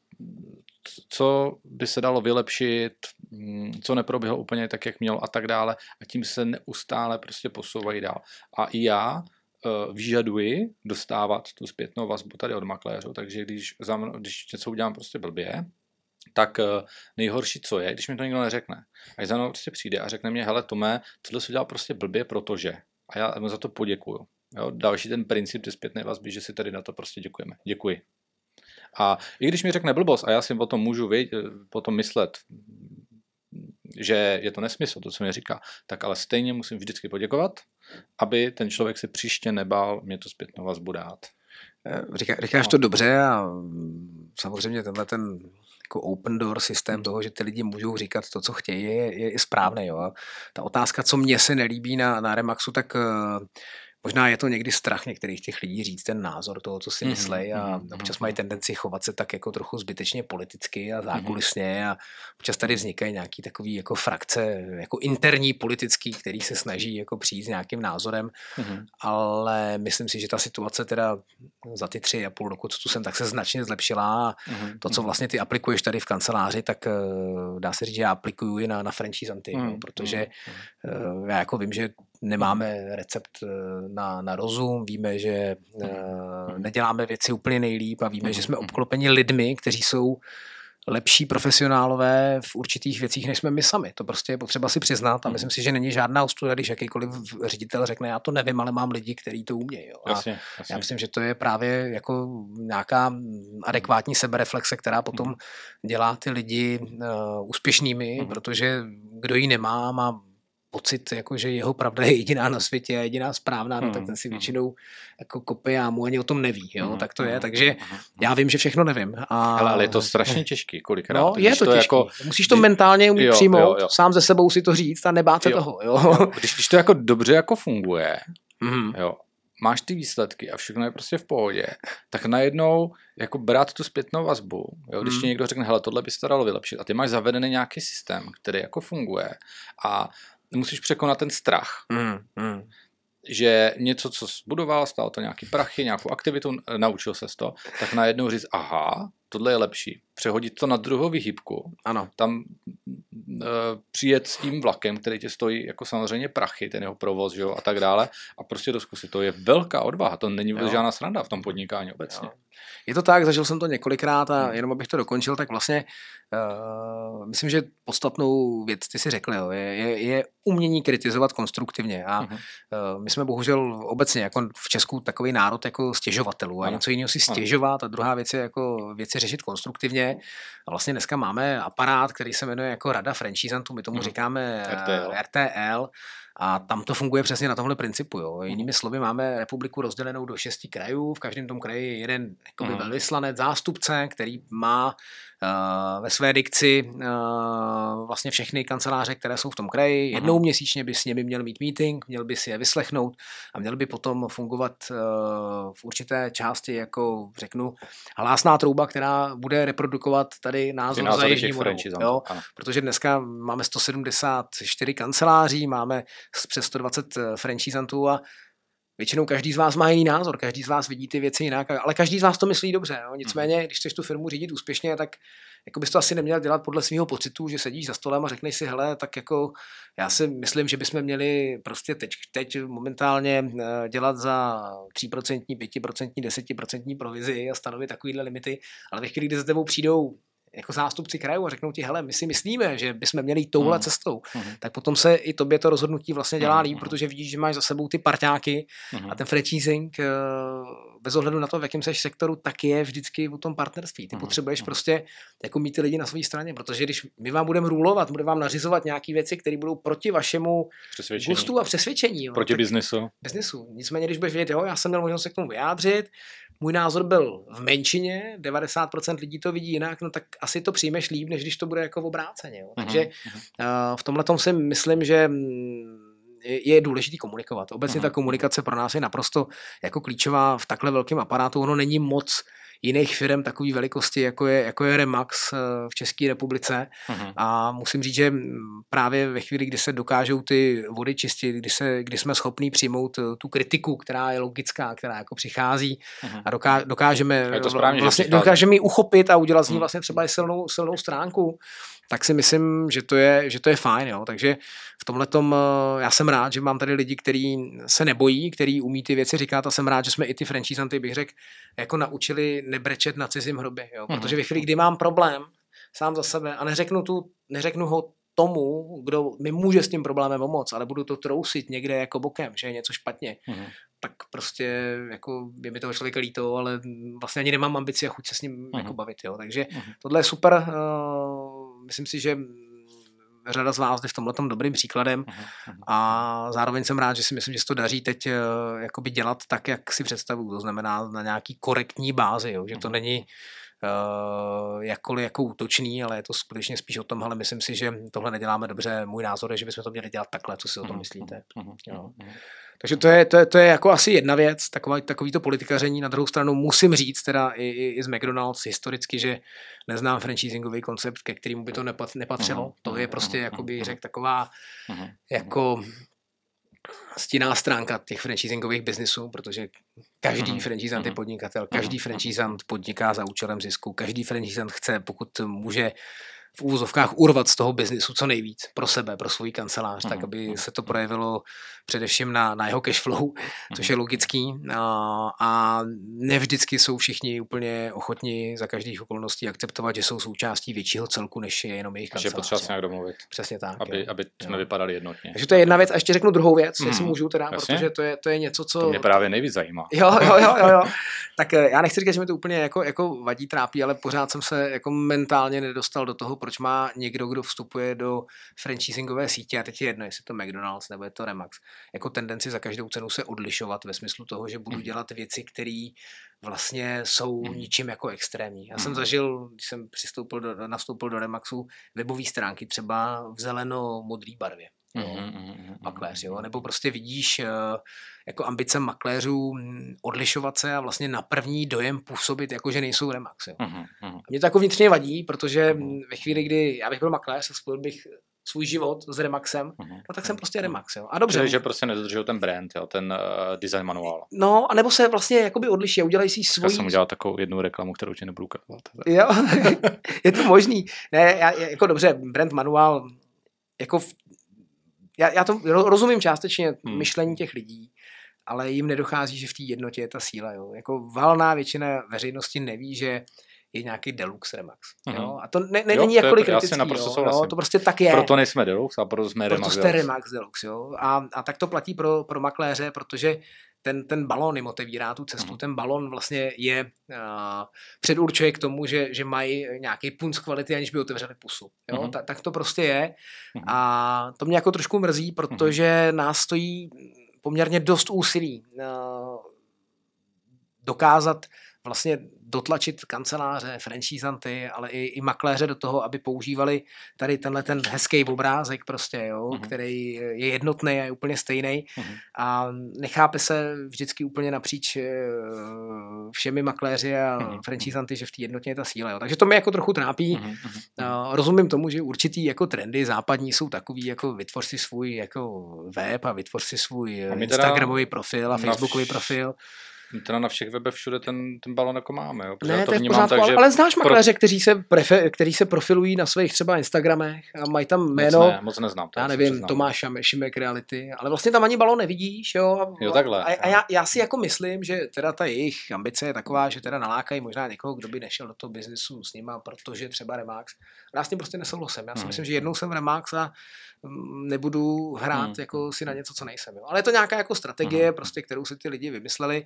co by se dalo vylepšit, mm, co neproběhlo úplně tak, jak mělo a tak dále. A tím se neustále prostě posouvají dál. A i já vyžaduji dostávat tu zpětnou vazbu tady od makléřů, takže když, za mnou, když něco udělám prostě blbě, tak uh, nejhorší, co je, když mi to nikdo neřekne. A za mnou prostě přijde a řekne mě, hele Tome, tohle se udělal prostě blbě, protože. A já mu za to poděkuju. Jo, další ten princip té zpětné vazby, že si tady na to prostě děkujeme. Děkuji. A i když mi řekne blbost a já si o tom můžu vědět, potom myslet, že je to nesmysl, to, co mi říká, tak ale stejně musím vždycky poděkovat, aby ten člověk se příště nebál mě to zpětnou vazbu dát. Eh, říká, říkáš no. to dobře a mm, samozřejmě tenhle ten jako open door systém toho, že ty lidi můžou říkat to, co chtějí, je, je, správný. Jo. Ta otázka, co mně se nelíbí na, na Remaxu, tak uh, Možná je to někdy strach některých těch lidí říct ten názor toho, co si mm-hmm, myslí a mm-hmm. občas mají tendenci chovat se tak jako trochu zbytečně politicky a mhm. zákulisně a občas tady vznikají nějaký takový jako frakce, jako interní politický, který se snaží jako přijít s nějakým názorem, mm-hmm. ale myslím si, že ta situace teda za ty tři a půl roku, co tu jsem, tak se značně zlepšila a mm-hmm. to, co mhm. vlastně ty aplikuješ tady v kanceláři, tak eh, dá se říct, že já aplikuju i na, na franchisanty, mm-hmm. protože mm-hmm. já jako vím, že nemáme recept eh, na, na rozum, víme, že uh, neděláme věci úplně nejlíp a víme, že jsme obklopeni lidmi, kteří jsou lepší profesionálové v určitých věcích, než jsme my sami. To prostě je potřeba si přiznat a myslím si, že není žádná ostuda, když jakýkoliv ředitel řekne, já to nevím, ale mám lidi, kteří to umějí. Jo. A jasně, jasně. Já myslím, že to je právě jako nějaká adekvátní sebereflexe, která potom dělá ty lidi uh, úspěšnými, protože kdo ji nemá, má pocit, jako, že jeho pravda je jediná na světě a jediná správná, no, tak hmm, ten si hmm. většinou jako kope a mu ani o tom neví, jo, hmm, tak to je, takže já vím, že všechno nevím. A... Ale, ale je to strašně těžký, kolikrát. No, je to, to těžký. Jako... Musíš to mentálně umít jo, přijmout, jo, jo. sám ze sebou si to říct a nebát se jo. toho, jo. jo. Když, když to jako dobře jako funguje, mm. jo, máš ty výsledky a všechno je prostě v pohodě, tak najednou jako brát tu zpětnou vazbu, jo, když mm. ti někdo řekne, hele, tohle by se dalo vylepšit a ty máš zavedený nějaký systém, který jako funguje a musíš překonat ten strach. Mm, mm. Že něco, co zbudoval, stalo to nějaký prachy, nějakou aktivitu, naučil se to, tak najednou říct, aha, tohle je lepší. Přehodit to na druhou vyhybku. Ano. Tam e, přijet s tím vlakem, který tě stojí jako samozřejmě prachy, ten jeho provoz, že jo, a tak dále. A prostě to zkusit. To je velká odvaha, to není vůbec žádná sranda v tom podnikání obecně. Jo. Je to tak, zažil jsem to několikrát a jenom abych to dokončil, tak vlastně uh, myslím, že podstatnou věc, ty si řekl, jo, je, je, je umění kritizovat konstruktivně a uh-huh. uh, my jsme bohužel obecně jako v Česku takový národ jako stěžovatelů a ano. něco jiného si stěžovat a druhá věc je jako věci řešit konstruktivně a vlastně dneska máme aparát, který se jmenuje jako Rada franchisantů, my tomu uh-huh. říkáme RTL. RTL a tam to funguje přesně na tomhle principu. Jo. Jinými slovy, máme republiku rozdělenou do šesti krajů, v každém tom kraji je jeden jakoby, velvyslanec, zástupce, který má ve své dikci uh, vlastně všechny kanceláře, které jsou v tom kraji. Jednou měsíčně by s nimi měl mít meeting, měl by si je vyslechnout a měl by potom fungovat uh, v určité části jako, řeknu, hlásná trouba, která bude reprodukovat tady názor za Jižní jo? Protože dneska máme 174 kanceláří, máme přes 120 franchisantů a Většinou každý z vás má jiný názor, každý z vás vidí ty věci jinak, ale každý z vás to myslí dobře. Jo? Nicméně, když chceš tu firmu řídit úspěšně, tak jako bys to asi neměl dělat podle svého pocitu, že sedíš za stolem a řekneš si, hele, tak jako já si myslím, že bychom měli prostě teď, teď momentálně eh, dělat za 3%, 5%, 10% provizi a stanovit takovýhle limity, ale ve chvíli, kdy za tebou přijdou jako zástupci krajů a řeknou ti, hele, my si myslíme, že bychom měli jít touhle mm. cestou, mm. tak potom se i tobě to rozhodnutí vlastně dělá líp, mm. protože vidíš, že máš za sebou ty parťáky mm. a ten franchising eh, bez ohledu na to, v jakém seš sektoru, tak je vždycky o tom partnerství. Ty mm. potřebuješ mm. prostě jako mít ty lidi na své straně, protože když my vám budeme rulovat, budeme vám nařizovat nějaké věci, které budou proti vašemu gustu a přesvědčení. Jo, proti biznesu. Biznesu. Nicméně, když budeš vědět, jo, já jsem měl možnost se k tomu vyjádřit, můj názor byl v menšině, 90% lidí to vidí jinak, no tak asi to přijmeš líp, než když to bude jako v obráceně. Jo. Takže uh, v tomhle tom si myslím, že mm, je důležitý komunikovat. Obecně ta komunikace pro nás je naprosto jako klíčová v takhle velkém aparátu. Ono není moc jiných firm takové velikosti, jako je, jako je Remax eh, v České republice. Uh-huh. A musím říct, že právě ve chvíli, kdy se dokážou ty vody čistit, kdy, se, kdy jsme schopní přijmout eh, tu kritiku, která je logická, která jako přichází uh-huh. a doká, dokážeme, a to správně, vlastně, dokážeme ji uchopit a udělat z ní vlastně třeba i silnou, silnou stránku, tak si myslím, že to je, že to je fajn. Jo. Takže v tomhle tom eh, já jsem rád, že mám tady lidi, kteří se nebojí, kteří umí ty věci říkat a jsem rád, že jsme i ty franchisanty, bych řekl, jako naučili nebrečet na cizím hrobě. Jo. Mhm. Protože ve chvíli, kdy mám problém sám za sebe a neřeknu, tu, neřeknu ho tomu, kdo mi může s tím problémem pomoct, ale budu to trousit někde jako bokem, že je něco špatně, mm-hmm. tak prostě jako je mi toho člověka líto, ale vlastně ani nemám ambici a chuť se s ním mm-hmm. jako bavit. Jo. Takže mm-hmm. tohle je super. Uh, myslím si, že řada z vás je v tomhle dobrým příkladem a zároveň jsem rád, že si myslím, že se to daří teď eh, jakoby dělat tak, jak si představuju, to znamená na nějaký korektní bázi, jo, že to není uh, jakkoliv jako útočný, ale je to skutečně spíš o tom, ale myslím si, že tohle neděláme dobře. Můj názor je, že bychom to měli dělat takhle, co si o tom myslíte. Jo. Takže to je, to, je, to je jako asi jedna věc, taková, takový to politikaření. Na druhou stranu musím říct teda i, i, i z McDonald's historicky, že neznám franchisingový koncept, ke kterému by to nepatřilo. Uh-huh. To je prostě, jako bych řekl, taková uh-huh. jako stinná stránka těch franchisingových biznisů, protože každý uh-huh. franchisant je podnikatel, každý franchisant podniká za účelem zisku, každý franchisant chce, pokud může v úvozovkách urvat z toho biznisu co nejvíc pro sebe, pro svůj kancelář, mm. tak mhm, aby mhm. se to projevilo především na, na jeho cashflow, což je logický. A, a ne vždycky jsou všichni úplně ochotní za každých okolností akceptovat, že jsou součástí většího celku, než je jenom jejich kancelář. Že potřeba se nějak domluvit. Přesně tak. Aby, aby jsme jo. vypadali jednotně. Takže to je jedna věc. A ještě řeknu druhou věc, mm. jestli můžu teda, Jasně? protože to je, to je něco, co... To mě právě nejvíc zajímá. Jo, jo, jo, jo. jo. tak eh, já nechci říkat, že mi to úplně jako, jako vadí, trápí, ale pořád jsem se jako mentálně nedostal do toho, proč má někdo, kdo vstupuje do franchisingové sítě, a teď je jedno, jestli to McDonald's nebo je to Remax, jako tendenci za každou cenu se odlišovat ve smyslu toho, že budu mhm. dělat věci, které vlastně jsou mm. ničím jako extrémní. Já jsem mhm. zažil, když jsem přistoupil do, nastoupil do Remaxu, webové stránky třeba v zeleno-modré barvě. Mm-hmm, makléř, jo? Nebo prostě vidíš uh, jako ambice makléřů mm, odlišovat se a vlastně na první dojem působit, jako že nejsou Remax. Jo? Mm-hmm. Mě to jako vnitřně vadí, protože mm, ve chvíli, kdy já bych byl makléř a spojil bych svůj život s Remaxem, uh-huh. no tak jsem prostě Remax, jo. A dobře. Že, že prostě nedodržují ten brand, jo, ten uh, design manuál. No, anebo se vlastně jakoby odliší a udělají si svůj... Já jsem udělal takovou jednu reklamu, kterou ti nebudu ukazovat. Jo, je to možný. Ne, já, jako dobře, brand manuál, jako v, já, já to rozumím částečně hmm. myšlení těch lidí, ale jim nedochází, že v té jednotě je ta síla. Jo. Jako valná většina veřejnosti neví, že je nějaký Deluxe Remax. Mm-hmm. Jo? A to ne, ne, jo, není jakkoliv kritický. Jo? Jo? To prostě tak je. Proto nejsme Deluxe a proto jsme Remax. Proto jste Remax Deluxe. Jo? A, a tak to platí pro, pro makléře, protože ten, ten balon jim otevírá tu cestu. Mm. Ten balon vlastně je uh, předurčuje k tomu, že, že mají nějaký punc kvality, aniž by otevřeli pusu. Jo? Mm. Ta, tak to prostě je. Mm. A to mě jako trošku mrzí, protože mm. nás stojí poměrně dost úsilí uh, dokázat vlastně dotlačit kanceláře, franchisanty, ale i, i makléře do toho, aby používali tady tenhle ten hezký obrázek prostě, jo, mm-hmm. který je jednotný a je úplně stejný mm-hmm. a nechápe se vždycky úplně napříč eh, všemi makléři a mm-hmm. franchisanty, že v té jednotě je ta síla. Jo. Takže to mě jako trochu trápí. Mm-hmm. Rozumím tomu, že určitý jako trendy západní jsou takový, jako vytvoř si svůj jako web a vytvoř si svůj Instagramový profil a Facebookový profil teda na všech webech všude ten, ten balon jako máme. Jo? Ne, to, to je vnímám tak, ale, ale znáš makléře, pro... kteří, se prefe, kteří se profilují na svých třeba Instagramech a mají tam jméno. Moc, ne, moc neznám. To já nevím, Tomáš Šimek Reality, ale vlastně tam ani balon nevidíš. Jo, a, jo takhle. A, a já, já, si jako myslím, že teda ta jejich ambice je taková, že teda nalákají možná někoho, kdo by nešel do toho biznesu s nima, protože třeba Remax. Já s tím prostě nesouhlasím. Já si hmm. myslím, že jednou jsem v Remax a mm, nebudu hrát hmm. jako si na něco, co nejsem. Jo. Ale je to nějaká jako strategie, hmm. prostě, kterou si ty lidi vymysleli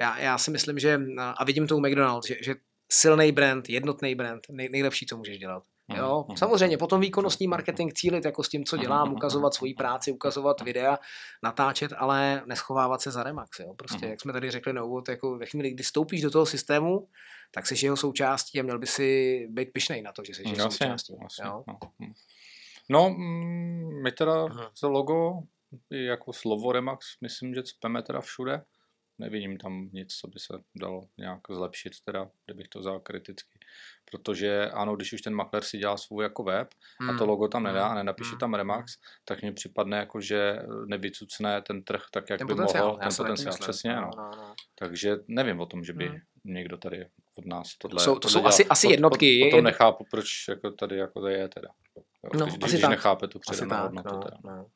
já, já si myslím, že, a vidím to u McDonald's, že, že silný brand, jednotný brand, nej, nejlepší, co můžeš dělat. Jo, samozřejmě, potom výkonnostní marketing cílit jako s tím, co dělám, ukazovat svoji práci, ukazovat videa, natáčet, ale neschovávat se za Remax. Jo. Prostě, jak jsme tady řekli na úvod, jako ve chvíli, kdy stoupíš do toho systému, tak jsi jeho součástí a měl by si být pišnej na to, že jsi jeho součástí. Vlastně, jo? No, no mm, my teda za logo jako slovo Remax, myslím, že cpeme teda všude nevidím tam nic, co by se dalo nějak zlepšit, teda, kdybych to vzal kriticky. Protože ano, když už ten makler si dělá svůj jako web mm. a to hmm. logo tam nedá a hmm. nenapíše mm. tam Remax, tak mi připadne jako, že nevycucne ten trh tak, jak ten by potenciál, mohl. Ten potenciál, přesně. No, no. No, no. Takže nevím o tom, že by mm. někdo tady od nás tohle... To jsou, to jsou asi, asi jednotky. Potom to nechápu, proč jako tady jako to je teda. No, když, když nechápe tu předanou hodnotu. No, teda. No.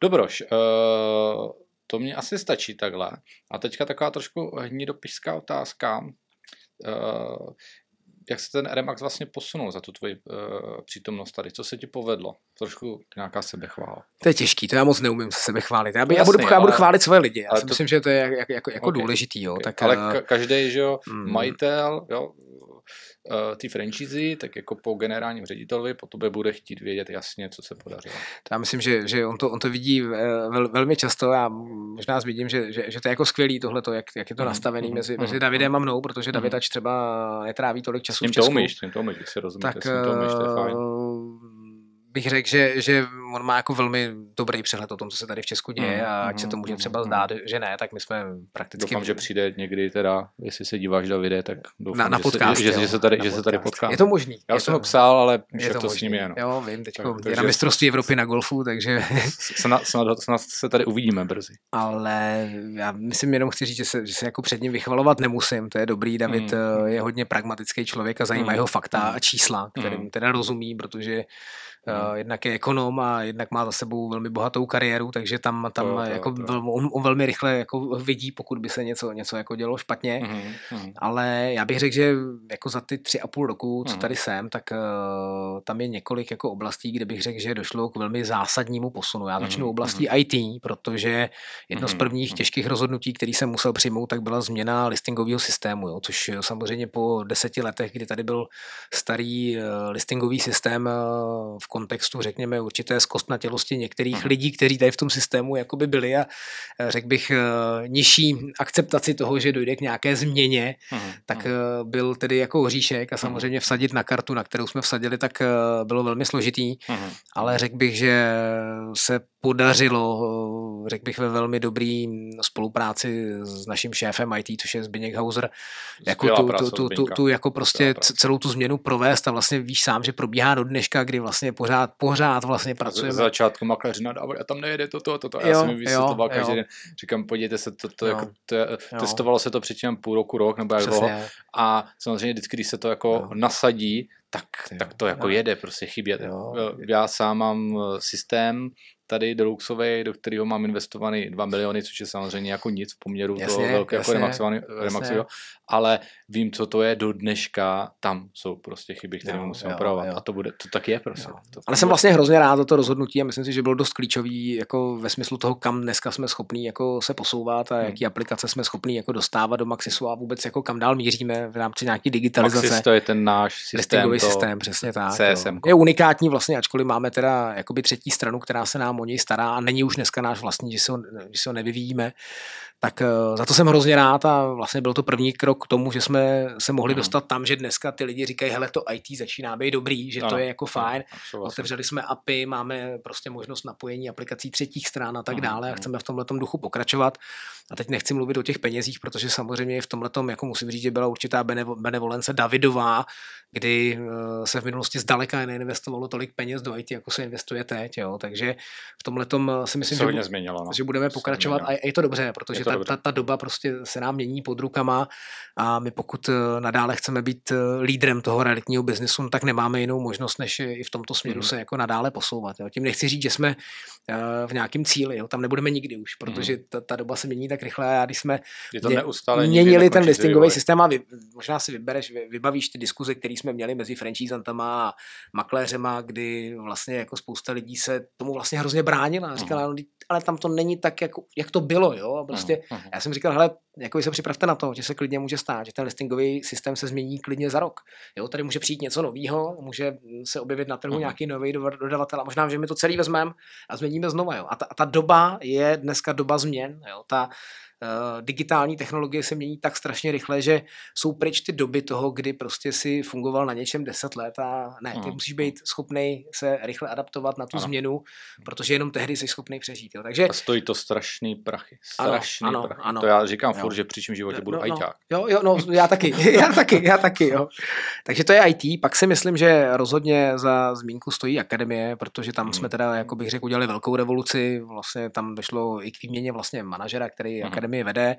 Dobroš, uh, to mě asi stačí takhle. A teďka taková trošku hnidopišská otázka. Uh, jak se ten Remax vlastně posunul za tu tvoji uh, přítomnost tady? Co se ti povedlo? Trošku nějaká sebechvála. To je těžký, to já moc neumím se sebechválit. Já, by, já, budu, já budu chválit svoje lidi. Já si to, myslím, že to je jako, jako, jako okay, důležitý. Jo. Okay. Tak, ale ka- každý, že jo, mm. majitel, jo, uh, ty franchízy, tak jako po generálním ředitelovi po tobě bude chtít vědět jasně, co se podařilo. Já myslím, že, že on, to, on to vidí vel, velmi často a možná vidím, že, že, že to je jako skvělý tohleto, jak, jak je to mm, nastavený mm, mezi, mm, mezi Davidem a mnou, protože David ač třeba netráví tolik času v Česku. To umíš, tím to umíš, si rozumíte, tak, to umíš, to je fajn bych řekl, že, že on má jako velmi dobrý přehled o tom, co se tady v Česku děje mm, a ať mm, se to může třeba zdát, že ne, tak my jsme prakticky... Doufám, že přijde někdy teda, jestli se díváš do videa, tak doufám, na, na podcast, že, že, že, se tady, že se tady potkáme. Je to možný. Já jsem ho psal, ale je to, to s ním je. No. Jo, vím, teď je na mistrovství Evropy na golfu, takže... snad, snad, snad se tady uvidíme brzy. Ale já myslím, jenom chci říct, že se, že se jako před ním vychvalovat nemusím, to je dobrý, David mm. je hodně pragmatický člověk a zajímají mm. ho fakta a čísla, kterým mm. teda rozumí, protože Uh, jednak je ekonom a jednak má za sebou velmi bohatou kariéru, takže tam, tam to, to, jako to. On, on velmi rychle jako vidí, pokud by se něco, něco jako dělo špatně. Mm-hmm. Ale já bych řekl, že jako za ty tři a půl roku, co mm-hmm. tady jsem, tak uh, tam je několik jako oblastí, kde bych řekl, že došlo k velmi zásadnímu posunu. Já začnu mm-hmm. oblastí. IT, protože jedno mm-hmm. z prvních těžkých rozhodnutí, který jsem musel přijmout, tak byla změna listingového systému, jo, což samozřejmě po deseti letech, kdy tady byl starý listingový systém v kontextu, řekněme, určité zkostnatělosti některých mhm. lidí, kteří tady v tom systému jakoby byli a eh, řekl bych eh, nižší akceptaci toho, že dojde k nějaké změně, mhm, tak mhm. Eh, byl tedy jako hříšek a samozřejmě vsadit na kartu, na kterou jsme vsadili, tak bylo velmi složitý, ale řekl bych, že se podařilo, řekl bych, ve velmi dobrý spolupráci s naším šéfem IT, což je Zbigněk Hauser, jako tu, tu, tu, tu, tu, jako prostě celou tu změnu provést a vlastně víš sám, že probíhá do dneška, kdy vlastně pořád, pořád vlastně pracujeme. Z začátku makléři nadávají a tam nejede toto, toto. A já jsem vysvětloval každý den. Říkám, podívejte se, to, to, jako, to testovalo se to předtím půl roku, rok nebo jak dlouho. A samozřejmě vždycky, když se to jako jo. nasadí, tak, tak to jako jo. jede, prostě chybět. Já sám mám eh, systém, tady Deluxový, do kterého mám investovaný 2 miliony, což je samozřejmě jako nic v poměru jasně, toho velkého jako Remaxového, ale vím, co to je do dneška, tam jsou prostě chyby, které jo, musím opravovat a to bude, to tak je prostě. To ale jsem vlastně hrozně rád za to rozhodnutí a myslím si, že bylo dost klíčový jako ve smyslu toho, kam dneska jsme schopní jako se posouvat a hmm. jaký aplikace jsme schopní jako dostávat do Maxisu a vůbec jako kam dál míříme v rámci nějaký digitalizace. Maxis to je ten náš systém. systém, přesně tak. CSM. Je unikátní vlastně, ačkoliv máme teda jakoby třetí stranu, která se nám o něj stará a není už dneska náš vlastní, že se ho, že se ho nevyvíjíme, tak uh, za to jsem hrozně rád a vlastně byl to první krok k tomu, že jsme se mohli mm. dostat tam, že dneska ty lidi říkají, hele, to IT začíná být dobrý, že ano, to je jako fajn. Ano, Otevřeli jsme API, máme prostě možnost napojení aplikací třetích stran a tak mm. dále a chceme v tomhle duchu pokračovat. A teď nechci mluvit o těch penězích, protože samozřejmě v tomhle jako musím říct, že byla určitá benevolence Davidová, kdy uh, se v minulosti zdaleka neinvestovalo tolik peněz do IT, jako se investuje teď. Jo. Takže v tomhle eh, si myslím, že, změnilo, no. že budeme pokračovat a je to dobře, protože ta, ta, ta doba prostě se nám mění pod rukama a my pokud eh, nadále chceme být lídrem toho realitního biznesu, no tak nemáme jinou možnost, než i v tomto směru mm. se jako nadále posouvat. Jo. Tím nechci říct, že jsme v nějakém cíli, jo. tam nebudeme nikdy už, protože mm. ta, ta doba se mění tak rychle a když jsme je to mě, měnili ten listingový systém a vy, možná si vybereš, vybavíš ty diskuze, které jsme měli mezi franchisantama a makléřema, kdy vlastně jako spousta lidí se tomu vlastně hrozně bránila a říkala, no, ale tam to není tak, jak, jak to bylo, jo, a prostě uh-huh. já jsem říkal, hele, jako vy se připravte na to, že se klidně může stát, že ten listingový systém se změní klidně za rok. Jo, tady může přijít něco nového, může se objevit na trhu uh-huh. nějaký nový dodavatel a možná, že my to celý vezmeme a změníme znova. Jo. A, ta, a ta doba je dneska doba změn. Jo. Ta, digitální technologie se mění tak strašně rychle, že jsou pryč ty doby toho, kdy prostě si fungoval na něčem 10 let a ne, ty musíš být schopný se rychle adaptovat na tu ano. změnu, protože jenom tehdy jsi schopný přežít. Jo. Takže, a stojí to strašný prachy. Strašný ano, prachy. Ano, to já říkám jo. furt, že při čím životě no, budu no, ajťák. Jo, jo, no, já taky, já taky, já taky, jo. Takže to je IT, pak si myslím, že rozhodně za zmínku stojí akademie, protože tam hmm. jsme teda, jako bych řekl, udělali velkou revoluci, vlastně tam došlo i k výměně vlastně manažera, který hmm. Akademii vede.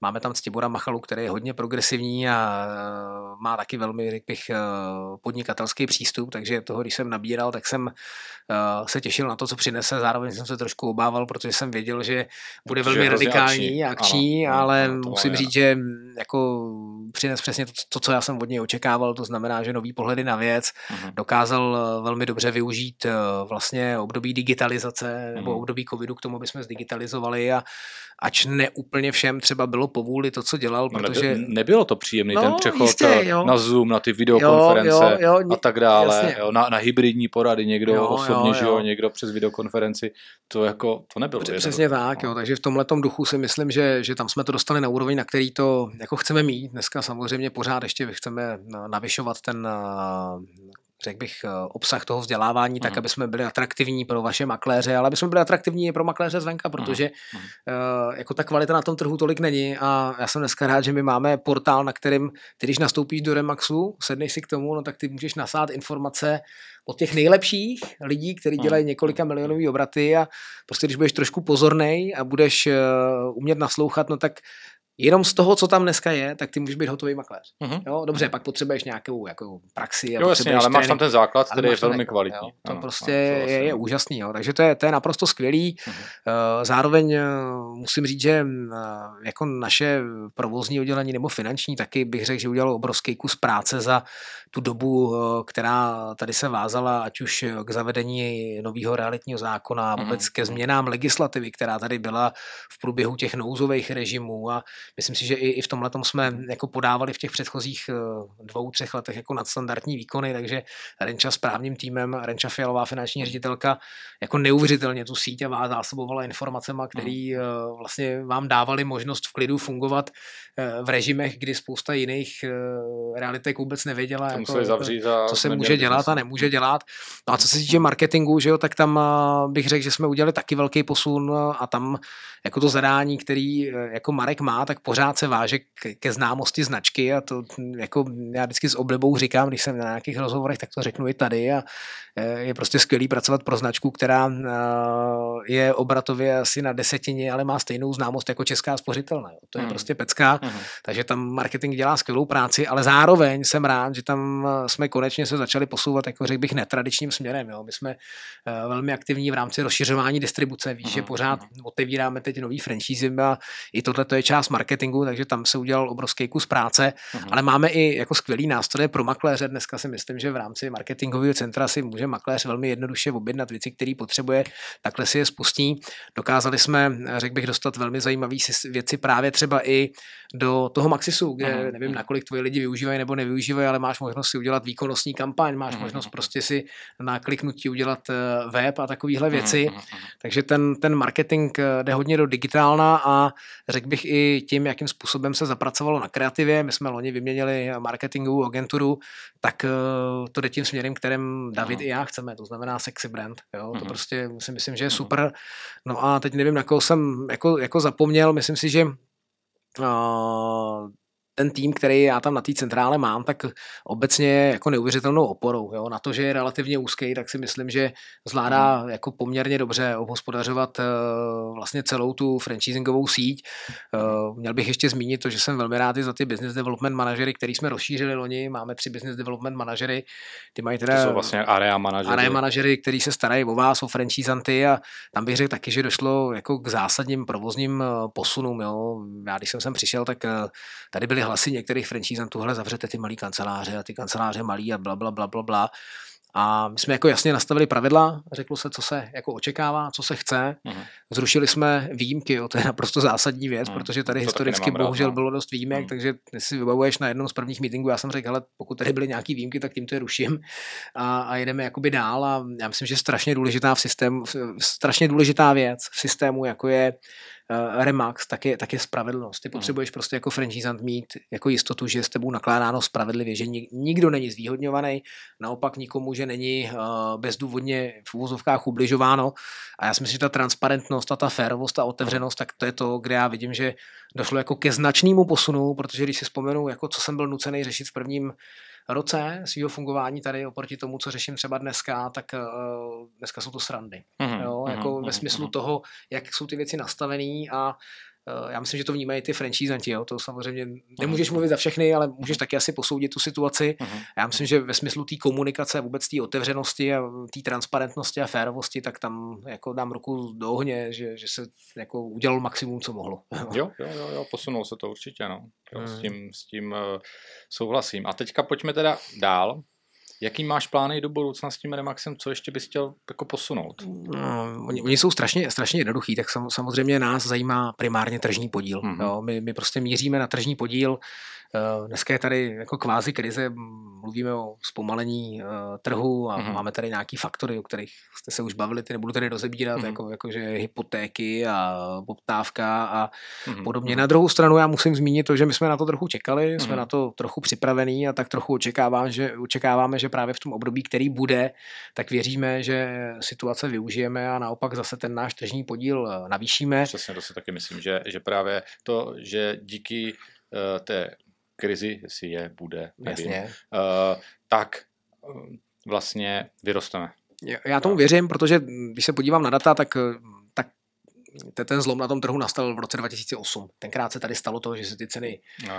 Máme tam Ctibora Machalu, který je hodně progresivní a e, má taky velmi, řekl bych, e, podnikatelský přístup, takže toho, když jsem nabíral, tak jsem e, se těšil na to, co přinese. Zároveň jsem se trošku obával, protože jsem věděl, že bude velmi radikální a akční, ano, ale ano, musím říct, že jako přines přesně to, to, co já jsem od něj očekával, to znamená, že nový pohledy na věc, uh-huh. dokázal velmi dobře využít vlastně období digitalizace nebo uh-huh. období covidu k tomu, aby jsme zdigitalizovali a ač neúplně všem třeba bylo povůli to, co dělal, no, protože... Nebylo, nebylo to příjemný no, ten přechod jistě, eh, jo. na Zoom, na ty videokonference jo, jo, jo, a tak dále, jo, na, na hybridní porady, někdo jo, osobně, jo, jo. Někdo přes videokonferenci, to jako, to nebylo. Přesně tak, jo, takže v tomhle duchu si myslím, že, že tam jsme to dostali na úroveň, na který to jako chceme mít. Dneska samozřejmě pořád ještě chceme navyšovat ten řekl bych, eh, obsah toho vzdělávání, tak, mhm. aby jsme byli atraktivní pro vaše makléře, ale aby jsme byli atraktivní i pro makléře zvenka, protože uh, jako ta kvalita na tom trhu tolik není a já jsem dneska rád, že my máme portál, na kterým ty, když nastoupíš do Remaxu, sedneš si k tomu, no tak ty můžeš nasát informace od těch nejlepších lidí, kteří dělají několika milionový obraty a prostě když budeš trošku pozornej a budeš uh, umět naslouchat, no tak jenom z toho, co tam dneska je, tak ty můžeš být hotový makléř. Uh-huh. Jo, dobře, pak potřebuješ nějakou jako praxi. Jo, jasně, ale máš tam ten základ, který je velmi kvalitní. Jo, to ano, prostě ano, je, je úžasný. Jo. Takže to je, to je naprosto skvělý. Uh-huh. Zároveň eh, musím říct, že eh, jako naše provozní oddělení nebo finanční taky bych řekl, že udělalo obrovský kus práce za tu dobu, která tady se vázala, ať už k zavedení nového realitního zákona, vůbec uh-huh. ke změnám legislativy, která tady byla v průběhu těch nouzových režimů a myslím si, že i, i v tomhle jsme jako podávali v těch předchozích eh, dvou, třech letech jako nadstandardní výkony, takže Renča s právním týmem, Renča Fialová finanční ředitelka jako neuvěřitelně tu síť a vás zásobovala informacemi, který eh, vlastně vám dávali možnost v klidu fungovat eh, v režimech, kdy spousta jiných realitek vůbec nevěděla, jako, zavřít a co se může dělat a nemůže dělat. No a co se týče marketingu, že jo, tak tam bych řekl, že jsme udělali taky velký posun a tam jako to zadání, který jako Marek má, tak pořád se váže ke známosti značky a to jako já vždycky s oblibou říkám, když jsem na nějakých rozhovorech, tak to řeknu i tady a e, je prostě skvělý pracovat pro značku, která e, je obratově asi na desetině, ale má stejnou známost jako česká spořitelna. To je hmm. prostě pecká, hmm. takže tam marketing dělá skvělou práci, ale zároveň jsem rád, že tam e, jsme konečně se začali posouvat, jako řekl bych, netradičním směrem. Jo. My jsme velmi aktivní v rámci rozšiřování distribuce. Víš, hmm. že pořád otevíráme teď nový franchise a i tohle to je část marketingu marketingu, takže tam se udělal obrovský kus práce, uh-huh. ale máme i jako skvělý nástroje pro makléře. Dneska si myslím, že v rámci marketingového centra si může makléř velmi jednoduše objednat věci, které potřebuje, takhle si je spustí. Dokázali jsme, řekl bych, dostat velmi zajímavé věci právě třeba i do toho Maxisu, kde uh-huh. nevím, nakolik tvoji lidi využívají nebo nevyužívají, ale máš možnost si udělat výkonnostní kampaň, máš uh-huh. možnost prostě si na kliknutí udělat eh, web a takovéhle věci. Uh-huh. Takže ten, ten marketing eh, jde hodně do digitálna a řekl bych i tím, jakým způsobem se zapracovalo na kreativě. My jsme loni vyměnili marketingovou agenturu, tak eh, to jde tím směrem, kterým David uh-huh. i já chceme, to znamená sexy brand. Jo? To prostě si myslím, že je super. No a teď nevím, na koho jsem jako, jako zapomněl, myslím si, že uh, ten tým, který já tam na té centrále mám, tak obecně je jako neuvěřitelnou oporou. Jo? Na to, že je relativně úzký, tak si myslím, že zvládá hmm. jako poměrně dobře obhospodařovat uh, vlastně celou tu franchisingovou síť. Uh, měl bych ještě zmínit to, že jsem velmi rád i za ty business development manažery, který jsme rozšířili loni. Máme tři business development manažery. Ty mají teda to jsou vlastně area manažery. Area manažery, který se starají o vás, o franchisanty a tam bych řekl taky, že došlo jako k zásadním provozním eh, posunům. Jo? Já když jsem sem přišel, tak tady byly hlasy některých franchisantů, hele, zavřete ty malé kanceláře a ty kanceláře malý a bla, bla, bla, bla, bla. A my jsme jako jasně nastavili pravidla, řeklo se, co se jako očekává, co se chce. Uh-huh. Zrušili jsme výjimky, jo, to je naprosto zásadní věc, uh-huh. protože tady to historicky bohužel rád, no. bylo dost výjimek, uh-huh. takže si vybavuješ na jednom z prvních meetingů, já jsem řekl, hele, pokud tady byly nějaký výjimky, tak tím to je ruším a, a jedeme jakoby dál a já myslím, že strašně důležitá v systému, strašně důležitá věc v systému, jako je Remax, tak je, tak je spravedlnost. Ty potřebuješ prostě jako franchisant mít jako jistotu, že je s tebou nakládáno spravedlivě, že nikdo není zvýhodňovaný, naopak nikomu, že není uh, bezdůvodně v úvozovkách ubližováno. A já si myslím, že ta transparentnost a ta férovost a otevřenost, tak to je to, kde já vidím, že došlo jako ke značnému posunu, protože když si vzpomenu, jako co jsem byl nucený řešit v prvním roce svého fungování tady oproti tomu, co řeším třeba dneska, tak uh, dneska jsou to srandy. Mm-hmm, jo, mhm, jako mm-hmm, ve smyslu mm-hmm. toho, jak jsou ty věci nastavené a já myslím, že to vnímají ty franchisanti, jo, to samozřejmě nemůžeš mluvit za všechny, ale můžeš taky asi posoudit tu situaci. Mm-hmm. Já myslím, že ve smyslu té komunikace, vůbec té otevřenosti a té transparentnosti a férovosti, tak tam jako dám ruku do ohně, že, že se jako udělal maximum, co mohlo. Jo, jo, jo, jo posunul se to určitě, no. Jo, mm. S tím, s tím uh, souhlasím. A teďka pojďme teda dál. Jaký máš plány do budoucna s tím Remaxem, co ještě bys chtěl jako posunout? No, oni, oni jsou strašně, strašně jednoduchý, tak sam, samozřejmě nás zajímá primárně tržní podíl. Mm-hmm. Jo, my, my prostě míříme na tržní podíl, dneska je tady jako kvázi krize, mluvíme o zpomalení uh, trhu a mm-hmm. máme tady nějaký faktory, o kterých jste se už bavili, ty nebudu tady rozebírat, mm-hmm. jako, jako že hypotéky a poptávka a mm-hmm. podobně. Na druhou stranu já musím zmínit to, že my jsme na to trochu čekali, mm-hmm. jsme mhm. na to trochu připravení a tak trochu očekávám, že, očekáváme, že právě v tom období, který bude, tak věříme, že situace využijeme a naopak zase ten náš tržní podíl eh, navýšíme. Přesně to si taky myslím, že, že právě to, že díky té krizi, jestli je, bude, nevím, Jasně. Uh, tak uh, vlastně vyrosteme. Já tomu věřím, protože když se podívám na data, tak ten zlom na tom trhu nastal v roce 2008. Tenkrát se tady stalo to, že se ty ceny no,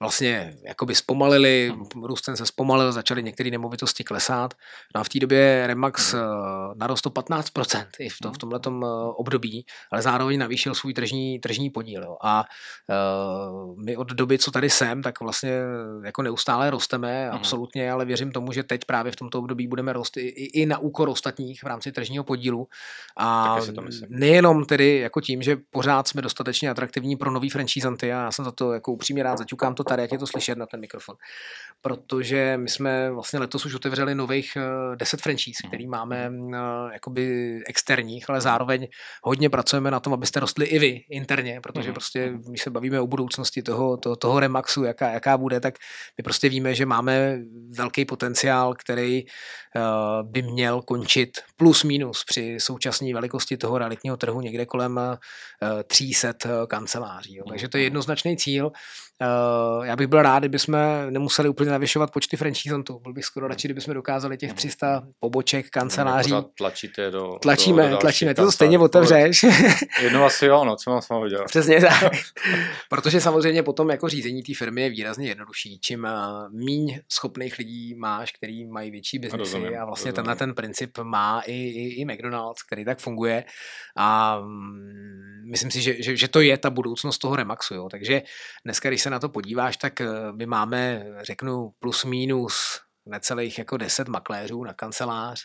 vlastně jakoby zpomalily, hmm. růst cen se zpomalil, začaly některé nemovitosti klesat. No a v té době Remax hmm. Eh, narostl 15% i v, to, v tomhle eh, období, ale zároveň navýšil svůj tržní, tržní podíl. Jo. A uh, my od doby, co tady jsem, tak vlastně jako neustále rosteme, hmm. absolutně, ale věřím tomu, že teď právě v tomto období budeme růst i, i, i na úkor ostatních v rámci tržního podílu. A nejenom tedy jako tím, že pořád jsme dostatečně atraktivní pro nový franchisanty a já jsem za to jako upřímně rád zaťukám to tady, jak je to slyšet na ten mikrofon. Protože my jsme vlastně letos už otevřeli nových 10 eh, franchise, který máme eh, jakoby externích, ale zároveň hodně pracujeme na tom, abyste rostli i vy interně, protože hmm. prostě, když se bavíme o budoucnosti toho, toho, toho Remaxu, jaká, jaká bude, tak my prostě víme, že máme velký potenciál, který uh, by měl končit plus minus při současné velikosti toho realitního trhu někde kolem kolem 300 eh, eh, kanceláří. Jo. Takže to je jednoznačný cíl. Eh, já bych byl rád, kdyby jsme nemuseli úplně navyšovat počty franchisantů. Byl bych skoro radši, kdyby jsme dokázali těch 300 poboček, kanceláří. Tlačíte do, tlačíme, do tlačíme, ty to stejně otevřeš. Jedno asi jo, no, co mám s vámi dělat. Přesně tak. Protože samozřejmě potom jako řízení té firmy je výrazně jednodušší. Čím míň schopných lidí máš, který mají větší biznesy a vlastně tenhle ten princip má i, i, i McDonald's, který tak funguje. A myslím si, že, že, že to je ta budoucnost toho Remaxu. Jo. Takže dneska, když se na to podíváš, tak eh, my máme, řeknu, plus minus necelých jako 10 makléřů na kancelář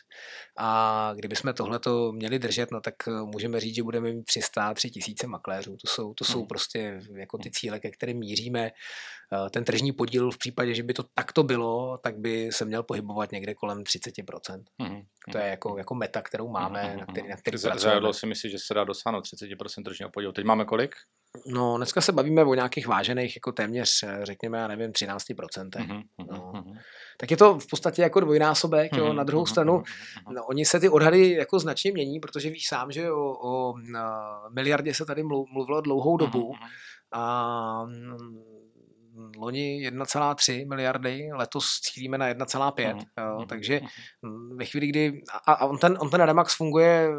a kdybychom tohleto měli držet, no tak eh, můžeme říct, že budeme mít 300, 3000 makléřů. To jsou, to jsou hmm. prostě jako ty cíle, ke kterým míříme. Eh, ten tržní podíl v případě, že by to takto bylo, tak by se měl pohybovat někde kolem 30%. Hmm. To je jako, jako meta, kterou máme, hmm. na který, na který pracujeme. si myslí, že se dá dosáhnout 30% tržního podílu. Teď máme kolik? No, dneska se bavíme o nějakých vážených, jako téměř, eh, řekněme, já nevím, 13%. Mm-hmm, no. mm-hmm. Tak je to v podstatě jako dvojnásobek, jo. Na druhou stranu, no, oni se ty odhady jako značně mění, protože víš sám, že o, o miliardě se tady mluvilo dlouhou dobu a mm, loni 1,3 miliardy, letos cílíme na 1,5, mm-hmm. jo, takže ve chvíli, kdy, a, a on, ten, on ten Remax funguje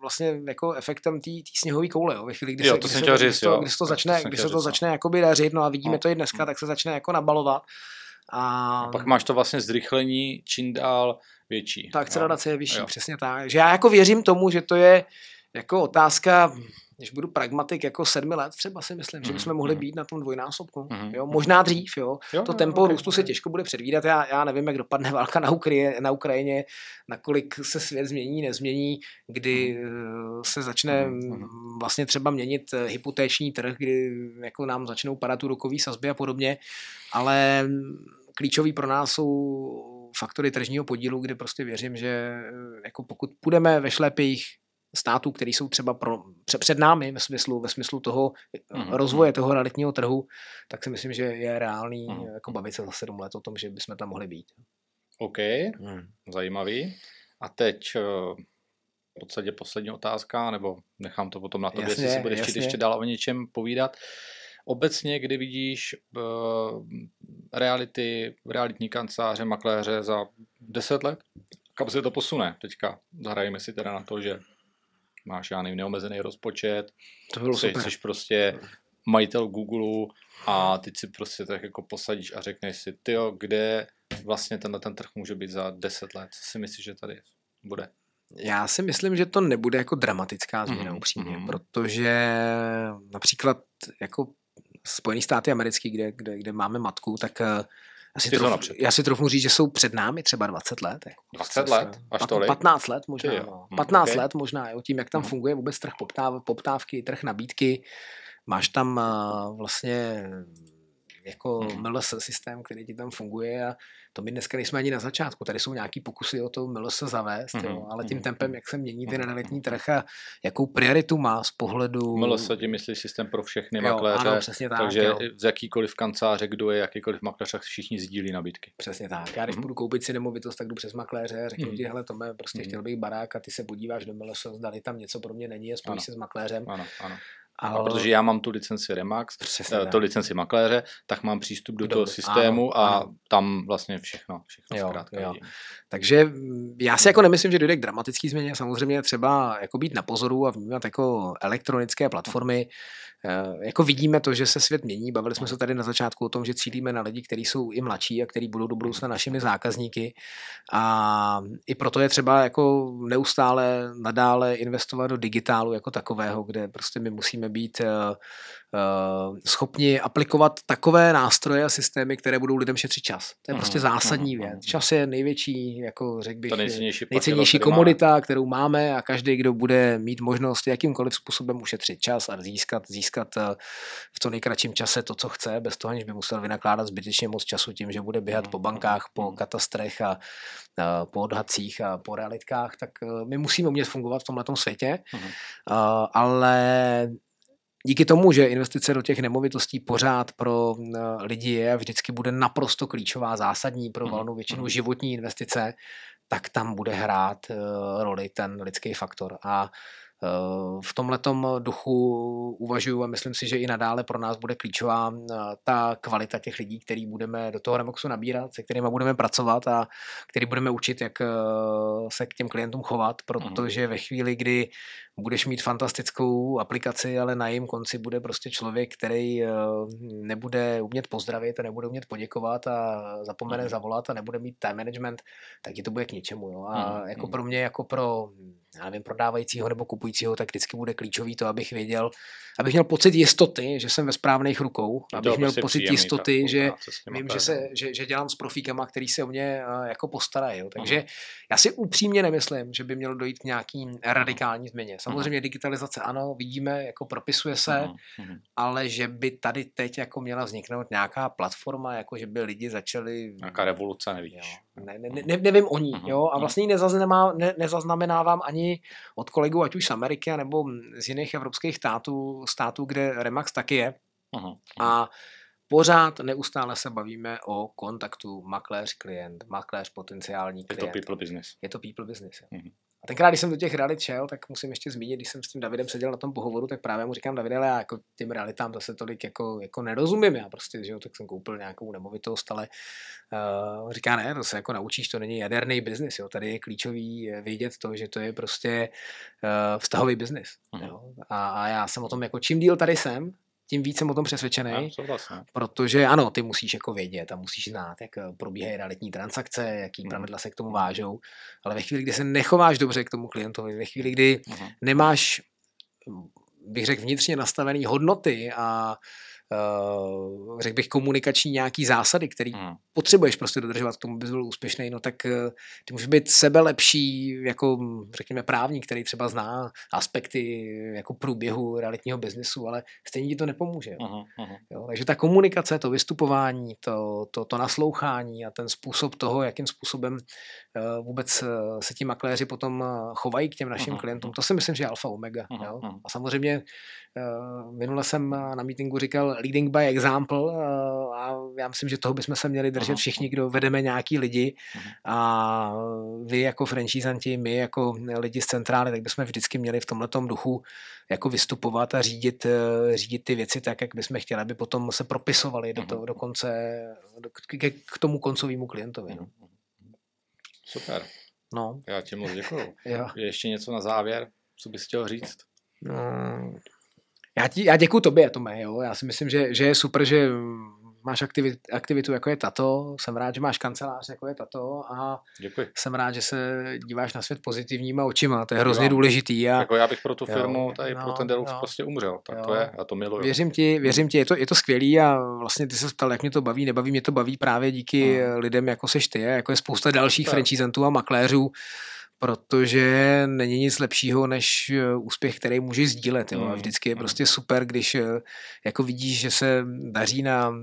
vlastně jako efektem té sněhové koule, jo. ve chvíli, kdy, jo, se, to kdy, se, kdy, říct, to, kdy, to začne, to kdy se to začne jakoby dařit, no a vidíme no. to i dneska, tak se začne jako nabalovat. A, a pak máš to vlastně zrychlení čím dál větší. Ta akcelerace je vyšší, jo. přesně tak. Že já jako věřím tomu, že to je jako otázka když budu pragmatik, jako sedmi let třeba si myslím, mm-hmm. že bychom mohli mhm. být na tom dvojnásobku. Mm-hmm. Jo? Možná dřív, jo. jo to tempo okay, růstu se těžko bude předvídat. Já, já nevím, jak dopadne válka na, Ukrajině, na Ukrajině, nakolik se svět změní, nezmění, kdy mm-hmm. se začne mm-hmm. vlastně třeba měnit eh, hypotéční trh, kdy jako nám začnou padat úrokové sazby a podobně, ale klíčový pro nás jsou faktory tržního podílu, kdy prostě věřím, že eh, jako pokud půjdeme ve šlepích států, které jsou třeba pro, před námi ve smyslu, ve smyslu toho mm-hmm. rozvoje toho realitního trhu, tak si myslím, že je reálný mm-hmm. jako bavit se za sedm let o tom, že bychom tam mohli být. OK, mm. zajímavý. A teď eh, v podstatě poslední otázka, nebo nechám to potom na to, jestli si budeš jasně. ještě dál o něčem povídat. Obecně, kdy vidíš uh, reality, realitní kanceláře, makléře za deset let, kam se to posune teďka? Zahrajeme si teda na to, že máš, já nevím, neomezený rozpočet, to bylo jsi, super. jsi prostě majitel Google a teď si prostě tak jako posadíš a řekneš si, ty kde vlastně tenhle ten trh může být za 10 let, co si myslíš, že tady bude? Já si myslím, že to nebude jako dramatická změna mm-hmm. upřímně, mm-hmm. protože například jako Spojené státy americké, kde, kde, kde máme matku, tak eh, já si, trof, já si trochu říct, že jsou před námi třeba 20 let. Jako 20 let? Až tolik? 15 let možná. No. 15 hm, okay. let možná, jo, tím, jak tam hm. funguje vůbec trh poptáv, poptávky, trh nabídky. Máš tam uh, vlastně jako hmm. MLS systém, který ti tam funguje a to my dneska nejsme ani na začátku. Tady jsou nějaký pokusy o to MLS zavést, hmm. jo, ale tím mhm. tempem, jak se mění ten realitní trh a jakou prioritu má z pohledu... MLS, tím myslí systém pro všechny jo, makléře, ano, přesně tak, takže jo. z jakýkoliv kanceláře, kdo je jakýkoliv makléř, tak všichni sdílí nabídky. Přesně tak. Já když hmm. budu koupit si nemovitost, tak jdu přes makléře a řeknu hmm. ti, hele, to prostě hmm. chtěl bych barák a ty se podíváš do MLS, zdali tam něco pro mě není a spojíš se s makléřem. Ano, ano. Ale... A protože já mám tu licenci Remax, Přesně, eh, tu licenci makléře, tak mám přístup do, do toho systému ano, a ano. tam vlastně všechno, všechno jo, zkrátka jo. Takže mm, já si jako nemyslím, že dojde k dramatický změně. Samozřejmě třeba jako být na pozoru a vnímat jako elektronické platformy, jako vidíme to, že se svět mění. Bavili jsme se tady na začátku o tom, že cílíme na lidi, kteří jsou i mladší a kteří budou do budoucna našimi zákazníky. A i proto je třeba jako neustále nadále investovat do digitálu jako takového, kde prostě my musíme být eh, eh, schopni aplikovat takové nástroje a systémy, které budou lidem šetřit čas. To je prostě mhm, zásadní mhm, věc. Mhm. Čas je největší, jako řekl bych, nejcennější, nejcennější komodita, kterou máme a každý, kdo bude mít možnost jakýmkoliv způsobem ušetřit čas a získat, získat eh, v co nejkratším čase to, co chce, bez toho, aniž by musel vynakládat zbytečně moc času tím, že bude běhat po bankách, po katastrech a po odhadcích a po realitkách, tak eh, my musíme umět fungovat v tomhle světě, ale díky tomu, že investice do těch nemovitostí pořád pro lidi je a vždycky bude naprosto klíčová, zásadní pro valnou většinu životní investice, tak tam bude hrát roli ten lidský faktor. A Eh, v tomhle duchu uvažuju a myslím si, že i nadále pro nás bude klíčová eh, ta kvalita těch lidí, který budeme do toho Remoxu nabírat, se kterými budeme pracovat a který budeme učit, jak eh, se k těm klientům chovat, protože ve chvíli, kdy budeš mít fantastickou aplikaci, ale na jejím konci bude prostě člověk, který eh, nebude umět pozdravit a nebude umět poděkovat a zapomene mm. zavolat a nebude mít time management, tak ti to bude k ničemu. Jo? A mm. jako pro mě, jako pro já nevím, prodávajícího nebo kupujícího, tak vždycky bude klíčový to, abych věděl, abych měl pocit jistoty, že jsem ve správných rukou, abych měl pocit jistoty, že vím, že, se, že, že dělám s profíkama, který se o mě uh, jako postarají. Takže uh-huh. já si upřímně nemyslím, že by mělo dojít k nějaký radikální změně. Samozřejmě uh-huh. digitalizace ano, vidíme, jako propisuje se, uh-huh. ale že by tady teď jako měla vzniknout nějaká platforma, jako že by lidi začali... Nějaká revoluce, nevíš. Jo, ne, ne, ne, nevím o ní, uh-huh. jo, a vlastně ji ne, nezaznamenávám ani od kolegů, ať už z Ameriky, nebo z jiných evropských států, států kde Remax taky je. Uh-huh. A pořád neustále se bavíme o kontaktu makléř, klient, makléř, potenciální klient. Je to people business. Je to people business. Uh-huh. A tenkrát, když jsem do těch realit šel, tak musím ještě zmínit, když jsem s tím Davidem seděl na tom pohovoru, tak právě mu říkám, Davide, ale já jako těm realitám zase tolik jako, jako nerozumím. Já prostě, že jo, tak jsem koupil nějakou nemovitost, ale uh, říká, ne, to se jako naučíš, to není jaderný biznis, jo. Tady je klíčový vědět to, že to je prostě uh, vztahový biznis. Uh-huh. A, a, já jsem o tom jako čím díl tady jsem, tím víc jsem o tom přesvědčený, protože ano, ty musíš jako vědět a musíš znát, jak eh, probíhají realitní transakce, jaký hmm. pravidla se k tomu vážou, ale ve chvíli, kdy se nechováš dobře k tomu klientovi, ve chvíli, kdy hmm. nemáš, bych řekl, vnitřně nastavené hodnoty a řekl bych, komunikační nějaký zásady, který hmm. potřebuješ prostě dodržovat k tomu, bys byl úspěšný, no tak uh, ty můžeš být sebe lepší, jako řekněme právník, který třeba zná aspekty jako průběhu realitního biznesu, ale stejně ti to nepomůže. Uh-huh, uh-huh. Jo? Takže ta komunikace, to vystupování, to, to, to naslouchání a ten způsob toho, jakým způsobem uh, vůbec se ti makléři potom chovají k těm našim uh-huh, klientům, to si myslím, že je alfa omega. Uh-huh, jo? A samozřejmě minule jsem na meetingu říkal, leading by example eh, a já myslím, že toho bychom se měli držet všichni, kdo vedeme nějaký lidi a vy jako franchisanti, my jako lidi z centrály, tak bychom vždycky měli v tomhletom duchu jako vystupovat a řídit, eh, řídit ty věci tak, jak bychom chtěli, aby potom se propisovali do, toho, do konce, do, k, k tomu koncovému klientovi. No. Super. No. Já ti moc děkuju. Je ještě něco na závěr, co bys chtěl říct? No, já, ti, já děkuji tobě, Tome, jo. Já si myslím, že, že je super, že máš aktivit, aktivitu, jako je tato, jsem rád, že máš kancelář, jako je tato a Děkuji. jsem rád, že se díváš na svět pozitivníma očima, to je hrozně Děkujím. důležitý. A, jako já bych pro tu firmu, jo, tady no, pro ten Deluxe no, prostě umřel, tak jo, to je, a to miluju. Věřím ti, věřím ti, je to, je to skvělý a vlastně ty se ptal, jak mě to baví, nebaví, mě to baví právě díky no. lidem, jako seš ty, jako je spousta dalších franchisantů a makléřů, protože není nic lepšího než eh, úspěch, který můžeš sdílet. Jo? A mm, vždycky je mm. prostě super, když eh, jako vidíš, že se daří na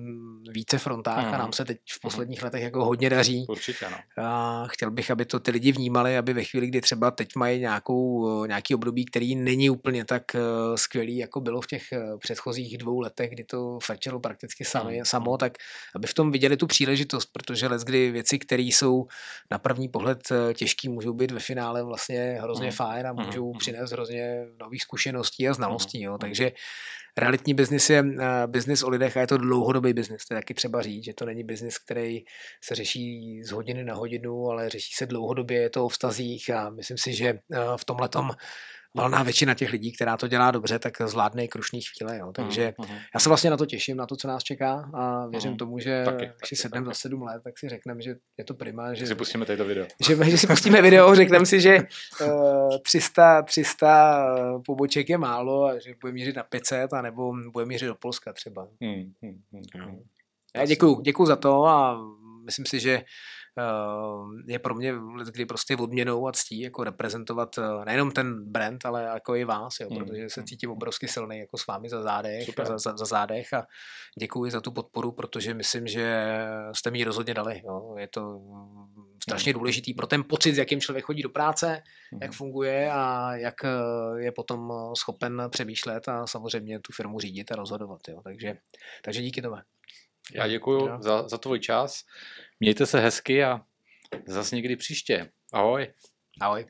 více frontách a nám mm. se teď v posledních letech jako hodně daří. Určitě, no. A chtěl bych, aby to ty lidi vnímali, aby ve chvíli, kdy třeba teď mají nějakou, eh, nějaký období, který není úplně tak skvělý, jako bylo v těch předchozích dvou letech, kdy to frčelo prakticky sami, samo, tak aby v tom viděli tu příležitost, protože let, kdy věci, které jsou na první pohled těžký, můžou být ve finále vlastně hrozně mm. fajn a mhm, můžou mm. přinést hrozně nových zkušeností a znalostí. Jo. Mhm. Takže realitní biznis je uh, biznis o lidech a je to dlouhodobý biznis. To je taky třeba říct, že to není biznis, který se řeší z hodiny na hodinu, ale řeší se dlouhodobě, je to o vztazích a myslím si, že uh, v tomhle valná většina těch lidí, která to dělá dobře, tak zvládne i krušný chvíle. Jo. Takže uh-huh. já se vlastně na to těším, na to, co nás čeká a věřím uh-huh. tomu, že taky, když si sedneme za sedm let, tak si řekneme, že je to prima. Že si pustíme tady to video. Že, že si pustíme video, řekneme si, že uh, 300, 300 poboček je málo a že bude mířit na 500 a nebo bude mířit do Polska třeba. Hmm, hmm, hmm, hmm. Já děkuju, děkuju za to a myslím si, že je pro mě kdy prostě odměnou a ctí jako reprezentovat eh, nejenom ten brand, ale jako i vás, jo, hmm, protože se hmm. cítím obrovsky silný jako s vámi za zádech, za, za, za zádech a děkuji za tu podporu, protože myslím, že jste mi ji rozhodně dali. Jo. Je to strašně hmm. důležitý pro ten pocit, s jakým člověk chodí do práce, jak funguje a jak eh, je potom schopen přemýšlet a samozřejmě tu firmu řídit a rozhodovat. Jo. Takže, takže díky tomu. Já děkuji za, za tvůj čas. Mějte se hezky a zase někdy příště. Ahoj. Ahoj.